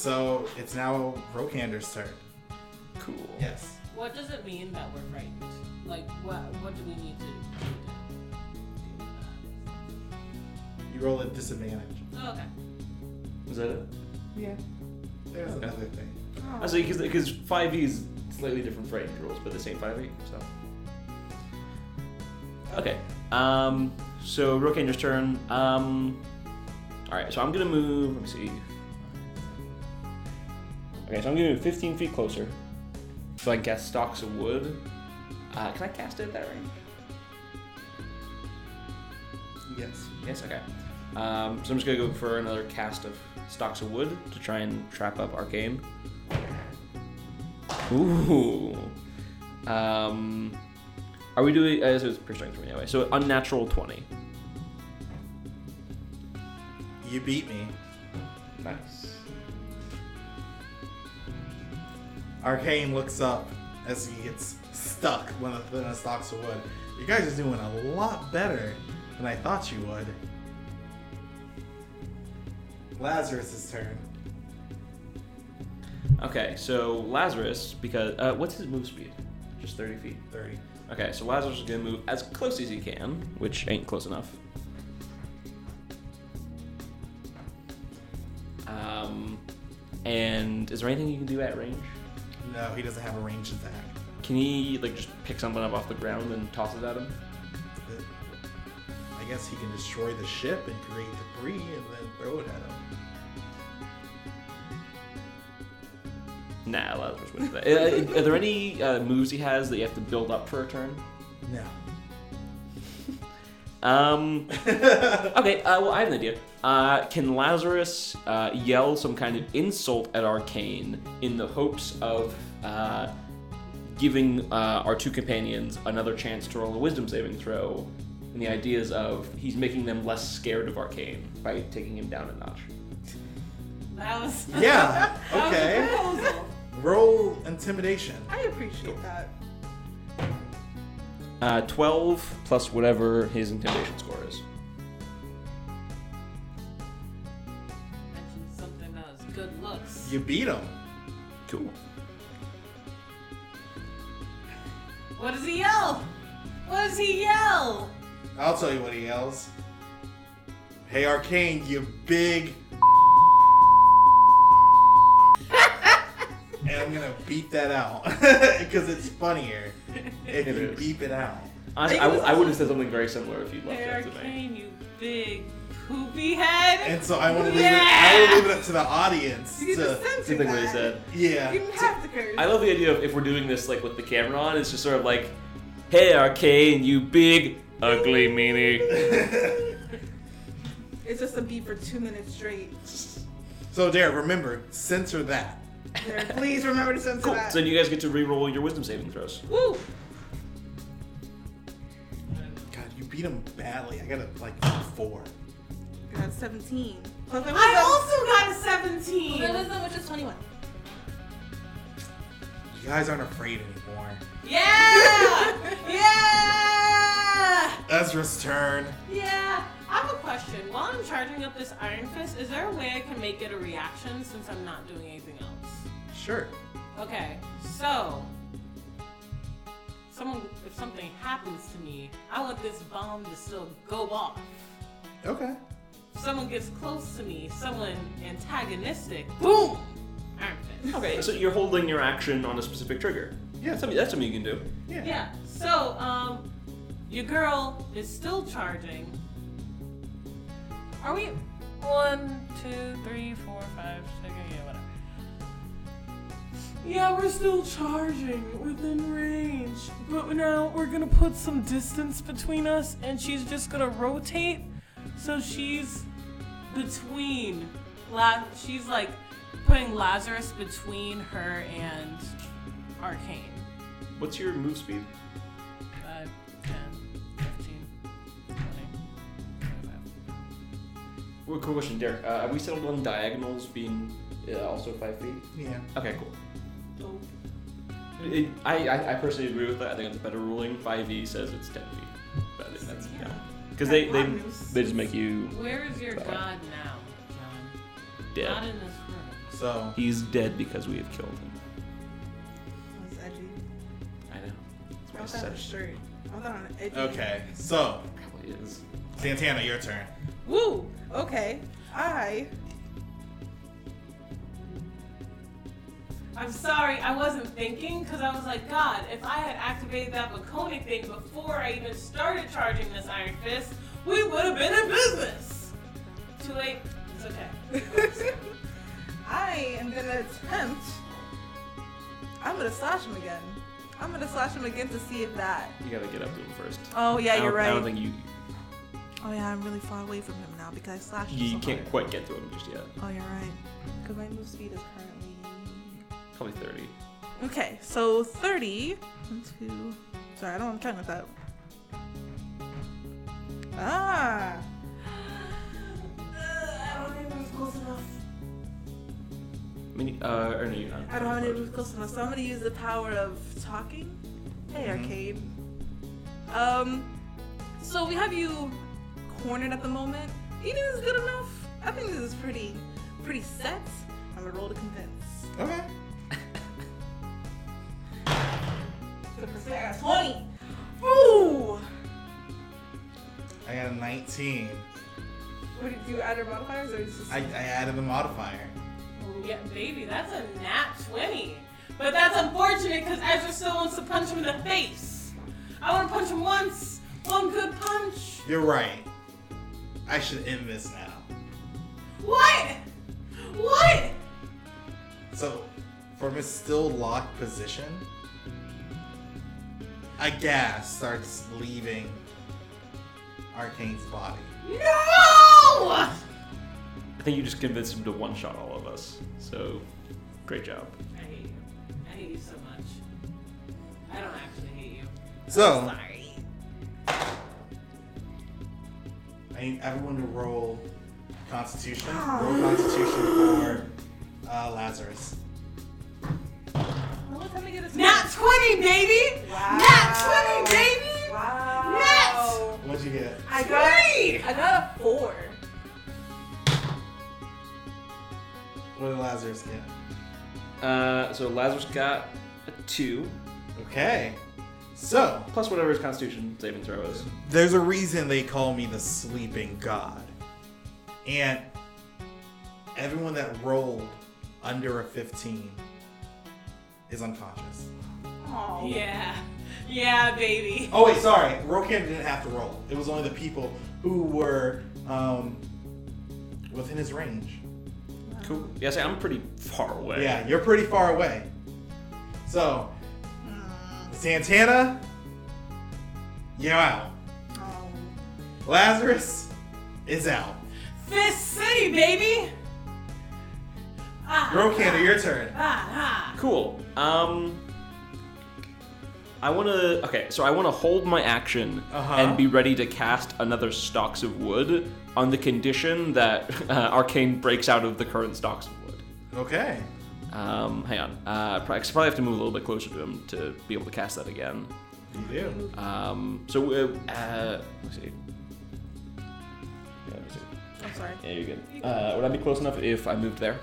So it's now Rokander's turn. Cool. Yes. What does it mean that we're frightened? Like, what what do we need to do? You roll at disadvantage. Oh, okay. Is that it? Yeah. There's Okay. another thing. I say because 5e is slightly different frightened rules, but the same 5e. So. Okay. Um. So Rokander's turn. Um. All right. So I'm gonna move. Let me see. Okay. So I'm gonna move 15 feet closer. So I can cast stalks of wood. Uh, can I cast it at that range? Yes. Yes. Okay. Um, so I'm just gonna go for another cast of stalks of wood to try and trap up arcane. Ooh. Um, are we doing? Uh, so it's pretty strength for me anyway. So unnatural twenty. You beat me. Nice. Arcane looks up as he gets stuck when within a stalks of wood. You guys are doing a lot better than I thought you would. Lazarus's turn. Okay, so Lazarus, because uh, what's his move speed? Just 30 feet. 30. Okay, so Lazarus is gonna move as close as he can, which ain't close enough. Um, and is there anything you can do at range? No, he doesn't have a ranged attack. Can he like just pick something up off the ground and toss it at him? I guess he can destroy the ship and create debris and then throw it at him. Nah, Lazarus wins that. Uh, are there any uh, moves he has that you have to build up for a turn? No. Um. okay. Uh, well, I have an idea. Uh, can Lazarus uh, yell some kind of insult at Arcane in the hopes of uh, giving uh, our two companions another chance to roll a Wisdom saving throw? And the idea is of he's making them less scared of Arcane by taking him down a notch. That was. Yeah, that was a okay. Roll intimidation. I appreciate that. Uh, Twelve plus whatever his intimidation score is. Mentioned something that was good looks. You beat him. Cool. What does he yell? What does he yell? I'll tell you what he yells. Hey, Arcane, you big. and I'm gonna beat that out because it's funnier if It you is. beep it out. Honestly, I, w- I would have said something very similar if you'd left it that to me. Arcane, you big poopy head. And so I want to leave it. I want to leave it up to the audience You to. just censor Same what he that. said. Yeah. You didn't have to curse. I love the idea of if we're doing this like with the camera on, it's just sort of like, "Hey, Arcane, you big ugly meanie." It's just a beat for two minutes straight. So, Derek, remember, censor that. There, please remember to censor Cool. that. So then you guys get to re-roll your wisdom saving throws. Woo! Beat him badly. I got a like four. I got 17. Plus my I wisdom. also got a Plus 17. my wisdom, which is 21. You guys aren't afraid anymore. Yeah! yeah! Ezra's turn. Yeah. I have a question. While I'm charging up this Iron Fist, is there a way I can make it a reaction since I'm not doing anything else? Sure. Okay, so someone if something happens to me, I want this bomb to still go off. Okay. If someone gets close to me, someone antagonistic, boom! Iron Fist. Okay, so you're holding your action on a specific trigger. Yeah. That's something, that's something you can do. Yeah. Yeah. So, um, your girl is still charging. Are we one, two, three, four, five, six, yeah, whatever. Yeah, we're still charging within range, but now we're gonna put some distance between us, and she's just gonna rotate, so she's between. La- she's like putting Lazarus between her and Arcane. What's your move speed? 5, 10, 15, 20, 25. Well, cool question, Derek. Uh, have we settled on diagonals being uh, also five feet? Yeah. Okay, cool. So, It, I, I I personally agree with that. I think it's a better ruling. Five E says it's ten feet. But I think that's yeah. Because they, they they just make you where is your That god now, John? dead. Not in this room. So He's dead because we have killed him. That's edgy. I know. I That's want why I that said on a it. shirt. I want that on edgy. okay. So Probably is. Santana, your turn. Woo! Okay. I. I'm sorry, I wasn't thinking because I was like, God, if I had activated that Makoni thing before I even started charging this Iron Fist, we would have been in business. Too late. It's okay. I am gonna attempt. I'm gonna slash him again. I'm gonna slash him again to see if that. You gotta get up to him first. Oh yeah, you're right. I don't think you Oh yeah, I'm really far away from him now because I slashed him. you so can't hard. quite get to him just yet. Oh, you're right. Because my move speed is currently. Probably thirty. Okay, so 30. One, two. Sorry, I don't. I'm trying with that. Ah. I don't close enough. I mean, uh, or no, you're not. I don't have any moves close enough, so I'm gonna use the power of talking. Hey, Mhm. Arcane. Um, so we have you cornered at the moment. You think this is good enough? I think this is pretty, pretty set. I'm gonna roll to convince. Okay. I got 20. Ooh! I got a 19. What did you add your modifiers or this? I, I added the modifier. Yeah, baby, that's a nat 20. But that's unfortunate because Ezra still wants to punch him in the face. I want to punch him once. One good punch. You're right. I should end this now. What? What? So, from his still locked position, a gas starts leaving Arcane's body. No! I think you just convinced him to one shot all of us. So, great job. I hate you. I hate you so much. I don't actually hate you. So, Sorry. I need everyone to roll Constitution. Roll Constitution for uh, Lazarus. What time to get a Nat 20, baby! Wow. Nat 20, baby! Wow. Nat! What'd you get? I got, Three! I got a four. What did Lazarus get? Uh, so Lazarus got a two Okay. So, plus whatever his Constitution saving throw is. there's a reason they call me the sleeping god. And everyone that rolled under a 15 is unconscious. Oh. Yeah. Yeah, baby. Oh wait, sorry. Rokan didn't have to roll. It was only the people who were um, within his range. Cool. Yeah, see, I'm pretty far away. Yeah, you're pretty far away. So, Santana, you're out. Oh. Lazarus is out. Fist City, baby! Rokan, your turn. Cool. Um, I want to. Okay, so I want to hold my action Uh-huh. and be ready to cast another stalks of wood on the condition that uh, arcane breaks out of the current stalks of wood. Okay. Um, hang on. Uh, probably, 'cause I probably have to move a little bit closer to him to be able to cast that again. You do. Um, so uh, uh, let's see. Yeah, let me see. I'm sorry. Yeah, you're good. Uh, would I be close enough if I moved there?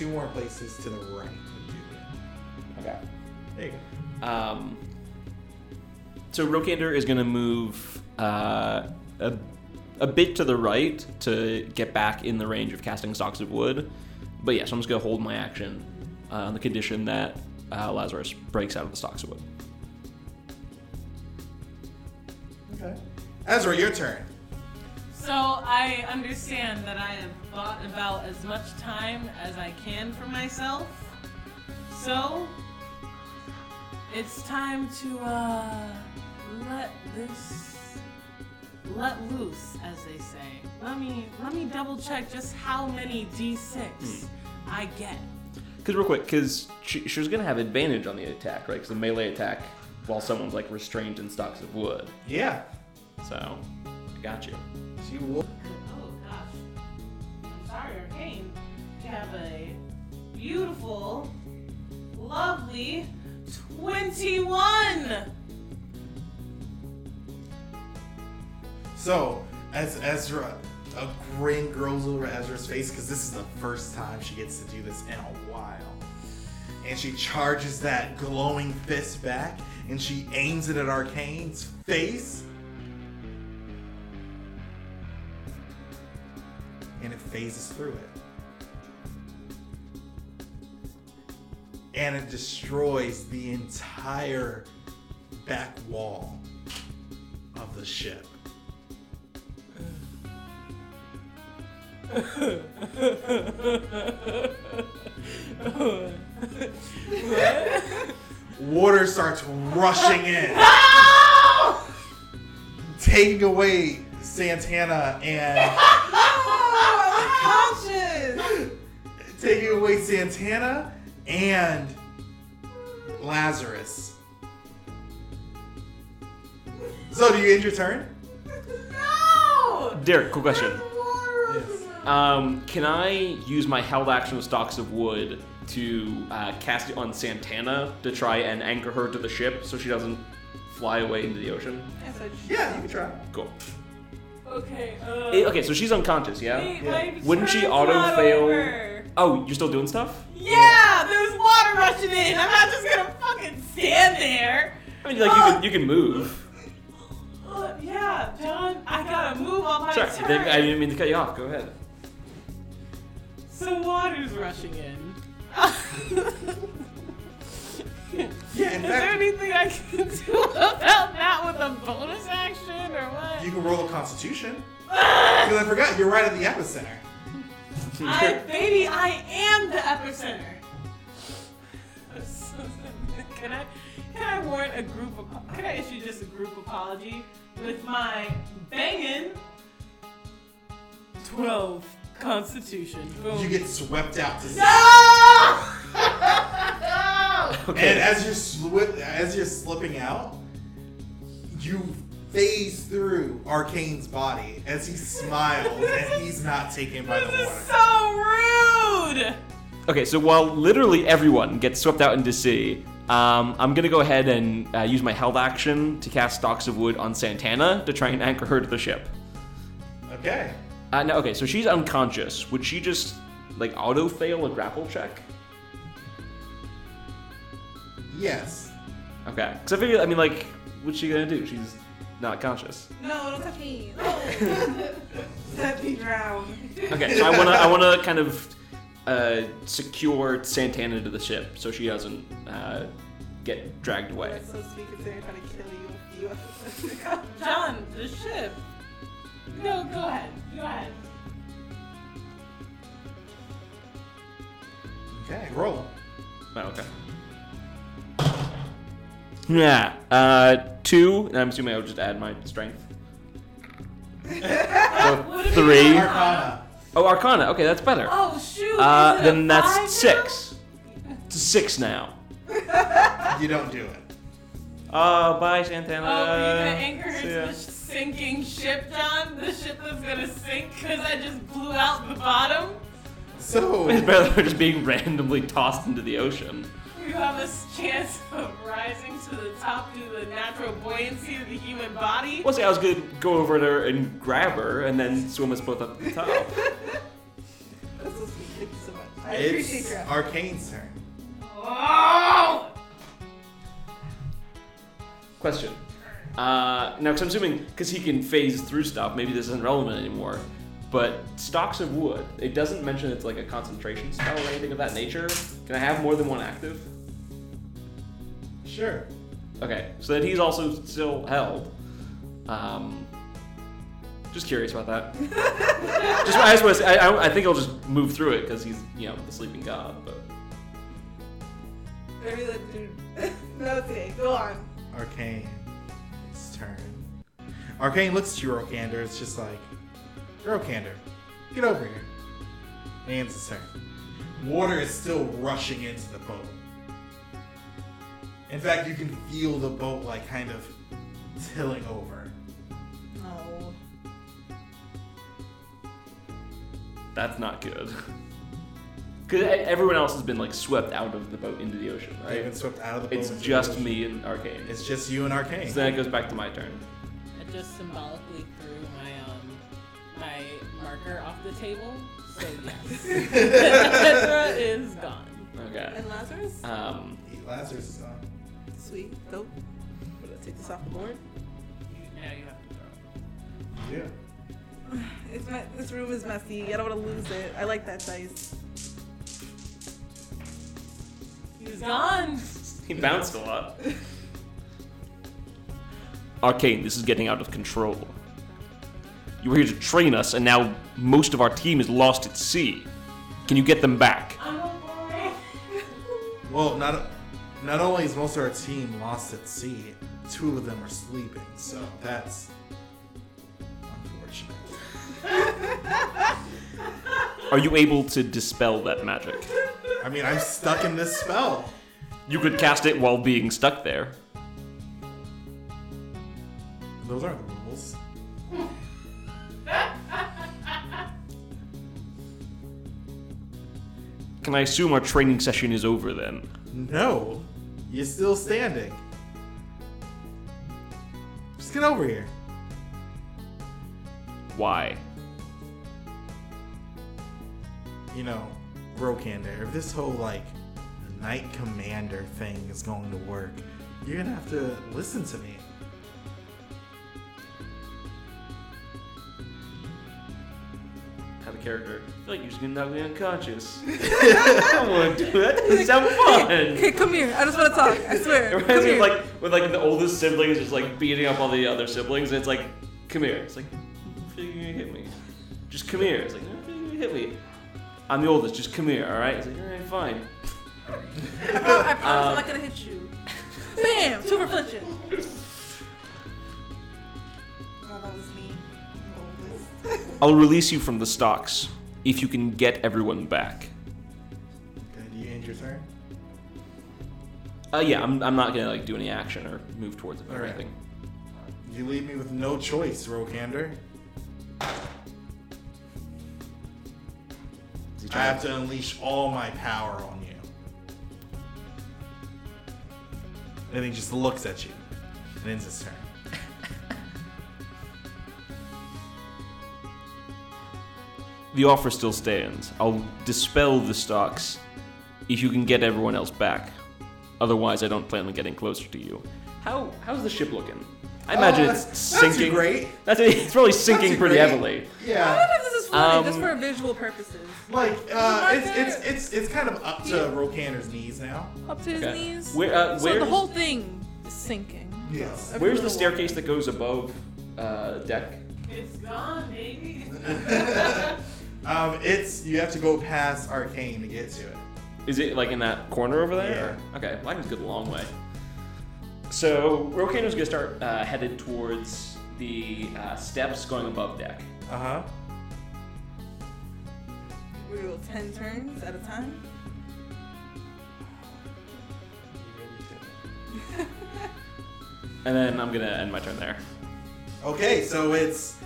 Two more places to the right would do it. Okay. There you go. Um, so Rokander is going to move uh, a, a bit to the right to get back in the range of casting stalks of wood. But yeah, so I'm just going to hold my action uh, on the condition that uh, Lazarus breaks out of the stalks of wood. Okay. Ezra, your turn. So I understand that I have bought about as much time as I can for myself. So it's time to uh let this let loose, as they say. Let me let me double check just how many D6 I get. Because real quick, because she, she was going to have advantage on the attack, right? Because the melee attack while someone's like restrained in stalks of wood. Yeah. So I got you. She will. Oh gosh. I'm sorry, Arcane. You have a beautiful, lovely 21! So, as Ezra, a grin grows over Ezra's face because this is the first time she gets to do this in a while. And she charges that glowing fist back and she aims it at Arcane's face. And it phases through it. And it destroys the entire back wall of the ship. Water starts rushing in, taking away Santana and Oh, taking away Santana and Lazarus. So, do you end your turn? No! Derek, cool question. Yes. Um, can I use my held action with stalks of wood to uh, cast it on Santana to try and anchor her to the ship so she doesn't fly away into the ocean? Yeah, Yeah, you can try. Cool. Okay, uh. Eh, okay, so she's unconscious, yeah? wait, Yeah. Wouldn't she auto fail? over. Oh, you're still doing stuff? Yeah, there's water rushing in. I'm not just gonna fucking stand there. I mean, like you can you can move. Uh, yeah, John, I gotta move on my Sorry, turn. I didn't mean to cut you off. Go ahead. So water's rushing in. Yeah, in Is there anything I can do about that with a bonus action or what? you can roll a constitution. Because I forgot, you're right at the epicenter. I, baby, I am the epicenter. can I, can I warrant a group? Of, can I issue just a group apology with my banging twelve Constitution? Boom. You get swept out to sea. no! Okay. And as you're swi- as you're slipping out, you phase through Arcane's body as he smiles and he's not taken by the water. This is so rude. Okay, so while literally everyone gets swept out into sea, um, I'm gonna go ahead and uh, use my held action to cast Stalks of Wood on Santana to try and anchor her to the ship. Okay. Uh, no, okay, so she's unconscious. Would she just like auto fail a grapple check? Yes. Okay, because I figure, I mean, like, what's she gonna do? She's not conscious. No, don't touch me. No. Let me drown. Okay, so I wanna, I wanna kind of uh, secure Santana to the ship so she doesn't uh, get dragged away. That's so sweet considering trying to kill you. you John, the ship. No, go ahead. Go ahead. Okay, roll. Oh, okay. Yeah, uh, two, and I'm assuming I'll just add my strength. So three. Arcana. Oh, Arcana. Okay, that's better. Oh shoot! Uh, is it a then that's five now? six. It's six now. You don't do it. Uh, bye, Santana. Oh, are you gonna anchor her See to ya. the sinking ship, John? The ship that's gonna sink because I just blew out the bottom? So It's better than just being randomly tossed into the ocean. You have a s- chance of rising to the top due to the natural buoyancy of the human body. Well, see, I was gonna go over there and grab her, and then swim us both up to the top. That's so sweet. Thank you so much. I appreciate it's your effort. Arcane's turn. Oh! Question. Uh, now, because I'm assuming, because he can phase through stuff, maybe this isn't relevant anymore. But stalks of wood, it doesn't mention it's like a concentration spell or anything of that nature. Can I have more than one active? Sure. Okay, so that he's also still held. Um, just curious about that. just I just want to say, I, I, I think I'll just move through it because he's you know the sleeping god. But Maybe the dude. okay. Go on. Arcane. Arcane looks at you, Rokander. It's just like, Rokander, get over here. And it's his turn. Water is still rushing into the boat. In fact, you can feel the boat like kind of tilling over. No. that's not good. Because everyone else has been like swept out of the boat into the ocean, They've been right? swept out of the boat. It's just me and Arcane. It's just you and Arcane. So then it goes back to my turn. I just symbolically threw my um my marker off the table. So yes, Petra is gone. Okay. And Lazarus? Um, Lazarus is on. Sweet. Dope. I'm take this off the board. Now you have to throw. Yeah. It's me- this room is messy. I don't want to lose it. I like that dice. He's gone. he bounced a lot. Arcane, this is getting out of control. You were here to train us, and now most of our team is lost at sea. Can you get them back? I'm a boy. Well, not not only is most of our team lost at sea, two of them are sleeping. So that's unfortunate. Are you able to dispel that magic? I mean, I'm stuck in this spell. You could cast it while being stuck there. Those aren't the rules. Can I assume our training session is over then? No, you're still standing. Just get over here. Why? You know, Rokander, if this whole like Knight Commander thing is going to work, you're gonna have to listen to me. Character. I feel like you're just gonna knock me unconscious. I don't want to do that. It sounds fun. Hey, come here. I just want to talk. I swear. It reminds me of like with like the oldest siblings just like beating up all the other siblings, and it's like, come here. It's like, I feel like you're gonna hit me. Just come here. It's like, I feel like you're gonna hit me. I'm the oldest. Just come here. All right. It's like, all right, fine. I promise, I promise I'm Um, not gonna hit you. Bam! Super flinching. I'll release you from the stocks if you can get everyone back. Okay, do you end your turn? Uh, yeah, I'm, I'm not gonna like do any action or move towards it or All right. anything. You leave me with no choice, Rokander. Is he I trying have to unleash all my power on you. And he just looks at you and ends his turn. The offer still stands. I'll dispel the stocks if you can get everyone else back. Otherwise, I don't plan on getting closer to you. How how's the ship looking? I imagine Uh, it's not too sinking. great. That's it's probably sinking pretty great. heavily. I Yeah. wonder if this is funny, just Um, for visual purposes. Like uh, it's, there. it's it's it's kind of up to Rokander's knees now. Up to his Okay. knees. Where uh, so the whole thing is sinking. Yes. Every where's the little staircase that goes above uh, deck? It's gone, baby. Um, it's you have to go past Arcane to get to it. Is it like in that corner over there? or- Okay, well, I can go the long way. So Rokander's gonna start uh, headed towards the uh, steps going above deck. Uh huh. We go ten turns at a time. And then I'm gonna end my turn there. Okay, so it's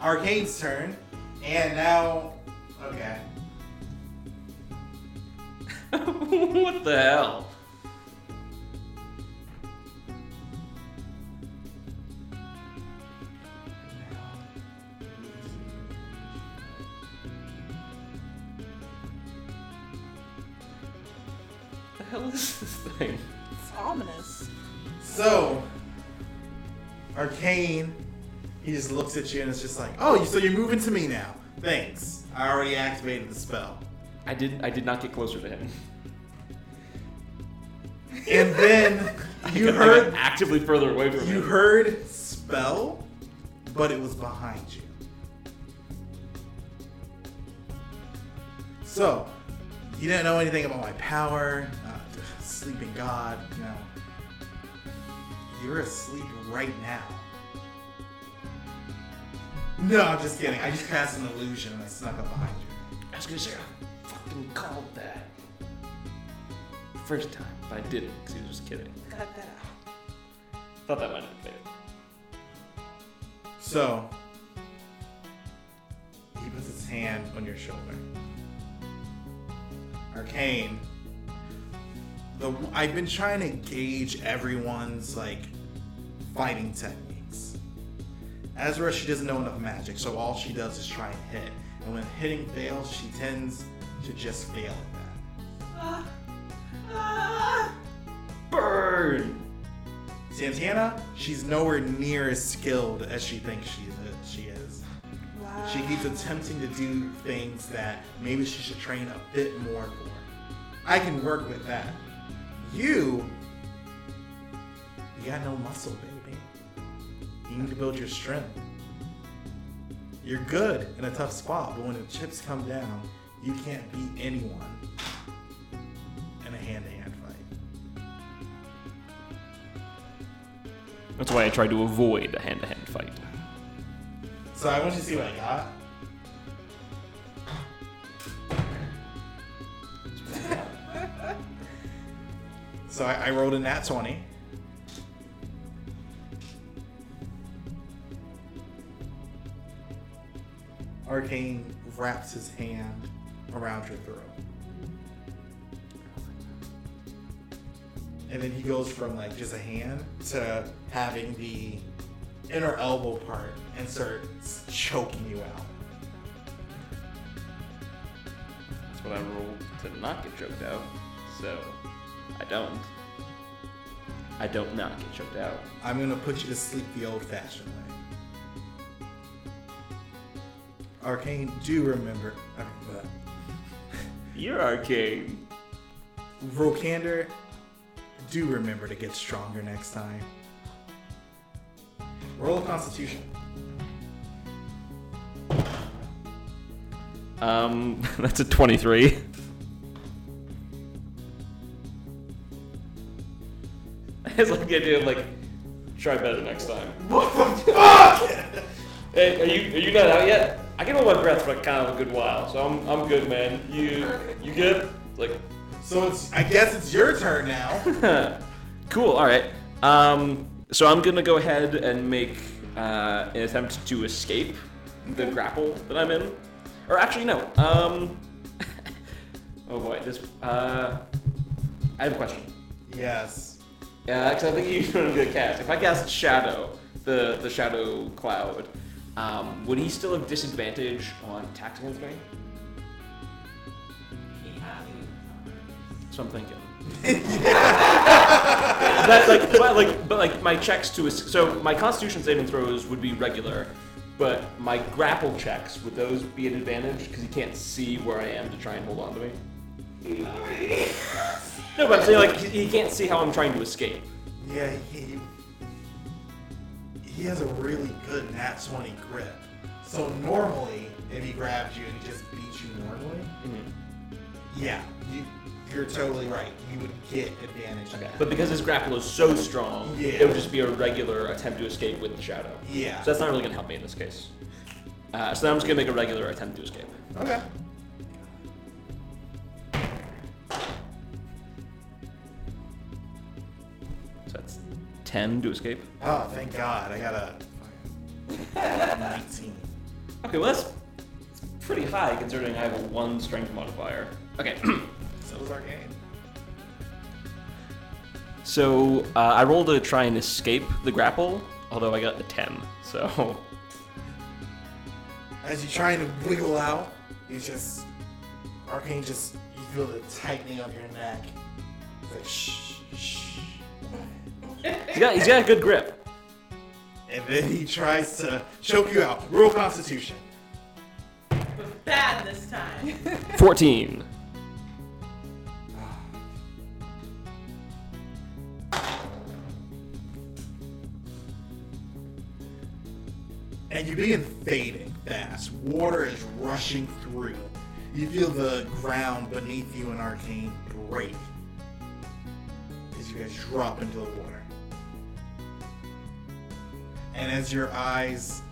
Arcane's turn, and now okay. what the hell? The hell is this thing? It's ominous. So Arcane, he just looks at you and it's just like, oh, so you're moving to me now. Thanks. I already activated the spell. I did. I did not get closer to him. And then you got heard actively further away from you him. heard spell, but it was behind you. So, you didn't know anything about my power, uh, sleeping god, you know. You're asleep right now. No, I'm just kidding. I just cast an illusion and I snuck up behind you. I was gonna say I fucking called that first time, but I didn't because he was just kidding. Cut that out. Thought that might have been So, he puts his hand on your shoulder. Arcane. The I've been trying to gauge everyone's like fighting techniques. Ezra, she doesn't know enough magic, so all she does is try and hit. And when hitting fails, she tends to just fail at that. Burn! Santana, she's nowhere near as skilled as she thinks she is. She is. Wow. She keeps attempting to do things that maybe she should train a bit more for. I can work with that. You, you got no muscle, baby. You need to build your strength. You're good in a tough spot, but when the chips come down, you can't beat anyone in a hand-to-hand fight. That's why I tried to avoid a hand-to-hand fight. So I want you to see what I got. So I, I rolled a nat 20. Arcane wraps his hand around your throat. And then he goes from like just a hand to having the inner elbow part and starts choking you out. That's what I rolled to not get choked out. So I don't. I don't not get choked out. I'm gonna put you to sleep the old fashioned way. Arcane, do remember. You're arcane. Rokander, do remember to get stronger next time. Roll a constitution. Um, that's a 23. It's like the idea of like, try better next time. What the fuck? Hey, are you are you not out yet? I can hold my breath for kind of a good while, so I'm I'm good, man. You you good? Like, So it's, I guess it's your turn now. cool. All right. Um, so I'm gonna go ahead and make uh, an attempt to escape the grapple that I'm in. Or actually, no. Um, oh boy, this. Uh, I have a question. yes. Yeah, because I think you're doing a good cast. If I cast Shadow, the the Shadow Cloud, um, would he still have disadvantage on attacks against me? That's what I'm thinking. that, like, but like, but like my checks to es- so my Constitution saving throws would be regular, but my grapple checks would those be an advantage because he can't see where I am to try and hold on to me. No, but I'm saying like he, he can't see how I'm trying to escape. Yeah, he, he has a really good nat 20 grip. So normally, if he grabs you and he just beats you normally, yeah, you, you're totally right. You would get advantage. on that. But because his grapple is so strong, Yeah. it would just be a regular attempt to escape with the shadow. yeah. So that's not really going to help me in this case. Uh, so then I'm just going to make a regular attempt to escape. okay. 10 to escape. Oh, thank God. I got a 19. Okay, well that's pretty high considering I have a 1 strength modifier. Okay. So was Arcane. so uh, I rolled to try and escape the grapple, although I got a 10. So As you're trying to wiggle out, you just Arcane just you feel the tightening of your neck. It's like shh, shh. He's got, he's got a good grip. And then he tries to choke you out. Roll Constitution. But bad this time. 14. And you begin fading fast. Water is rushing through. You feel the ground beneath you and Arcane break as you guys drop into the water. And as your eyes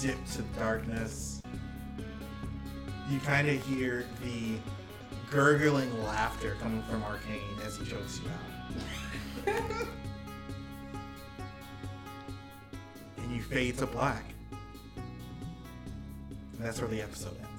dip to darkness, you kind of hear the gurgling laughter coming from Arcane as he chokes you out. and you fade to black. And that's where the episode ends.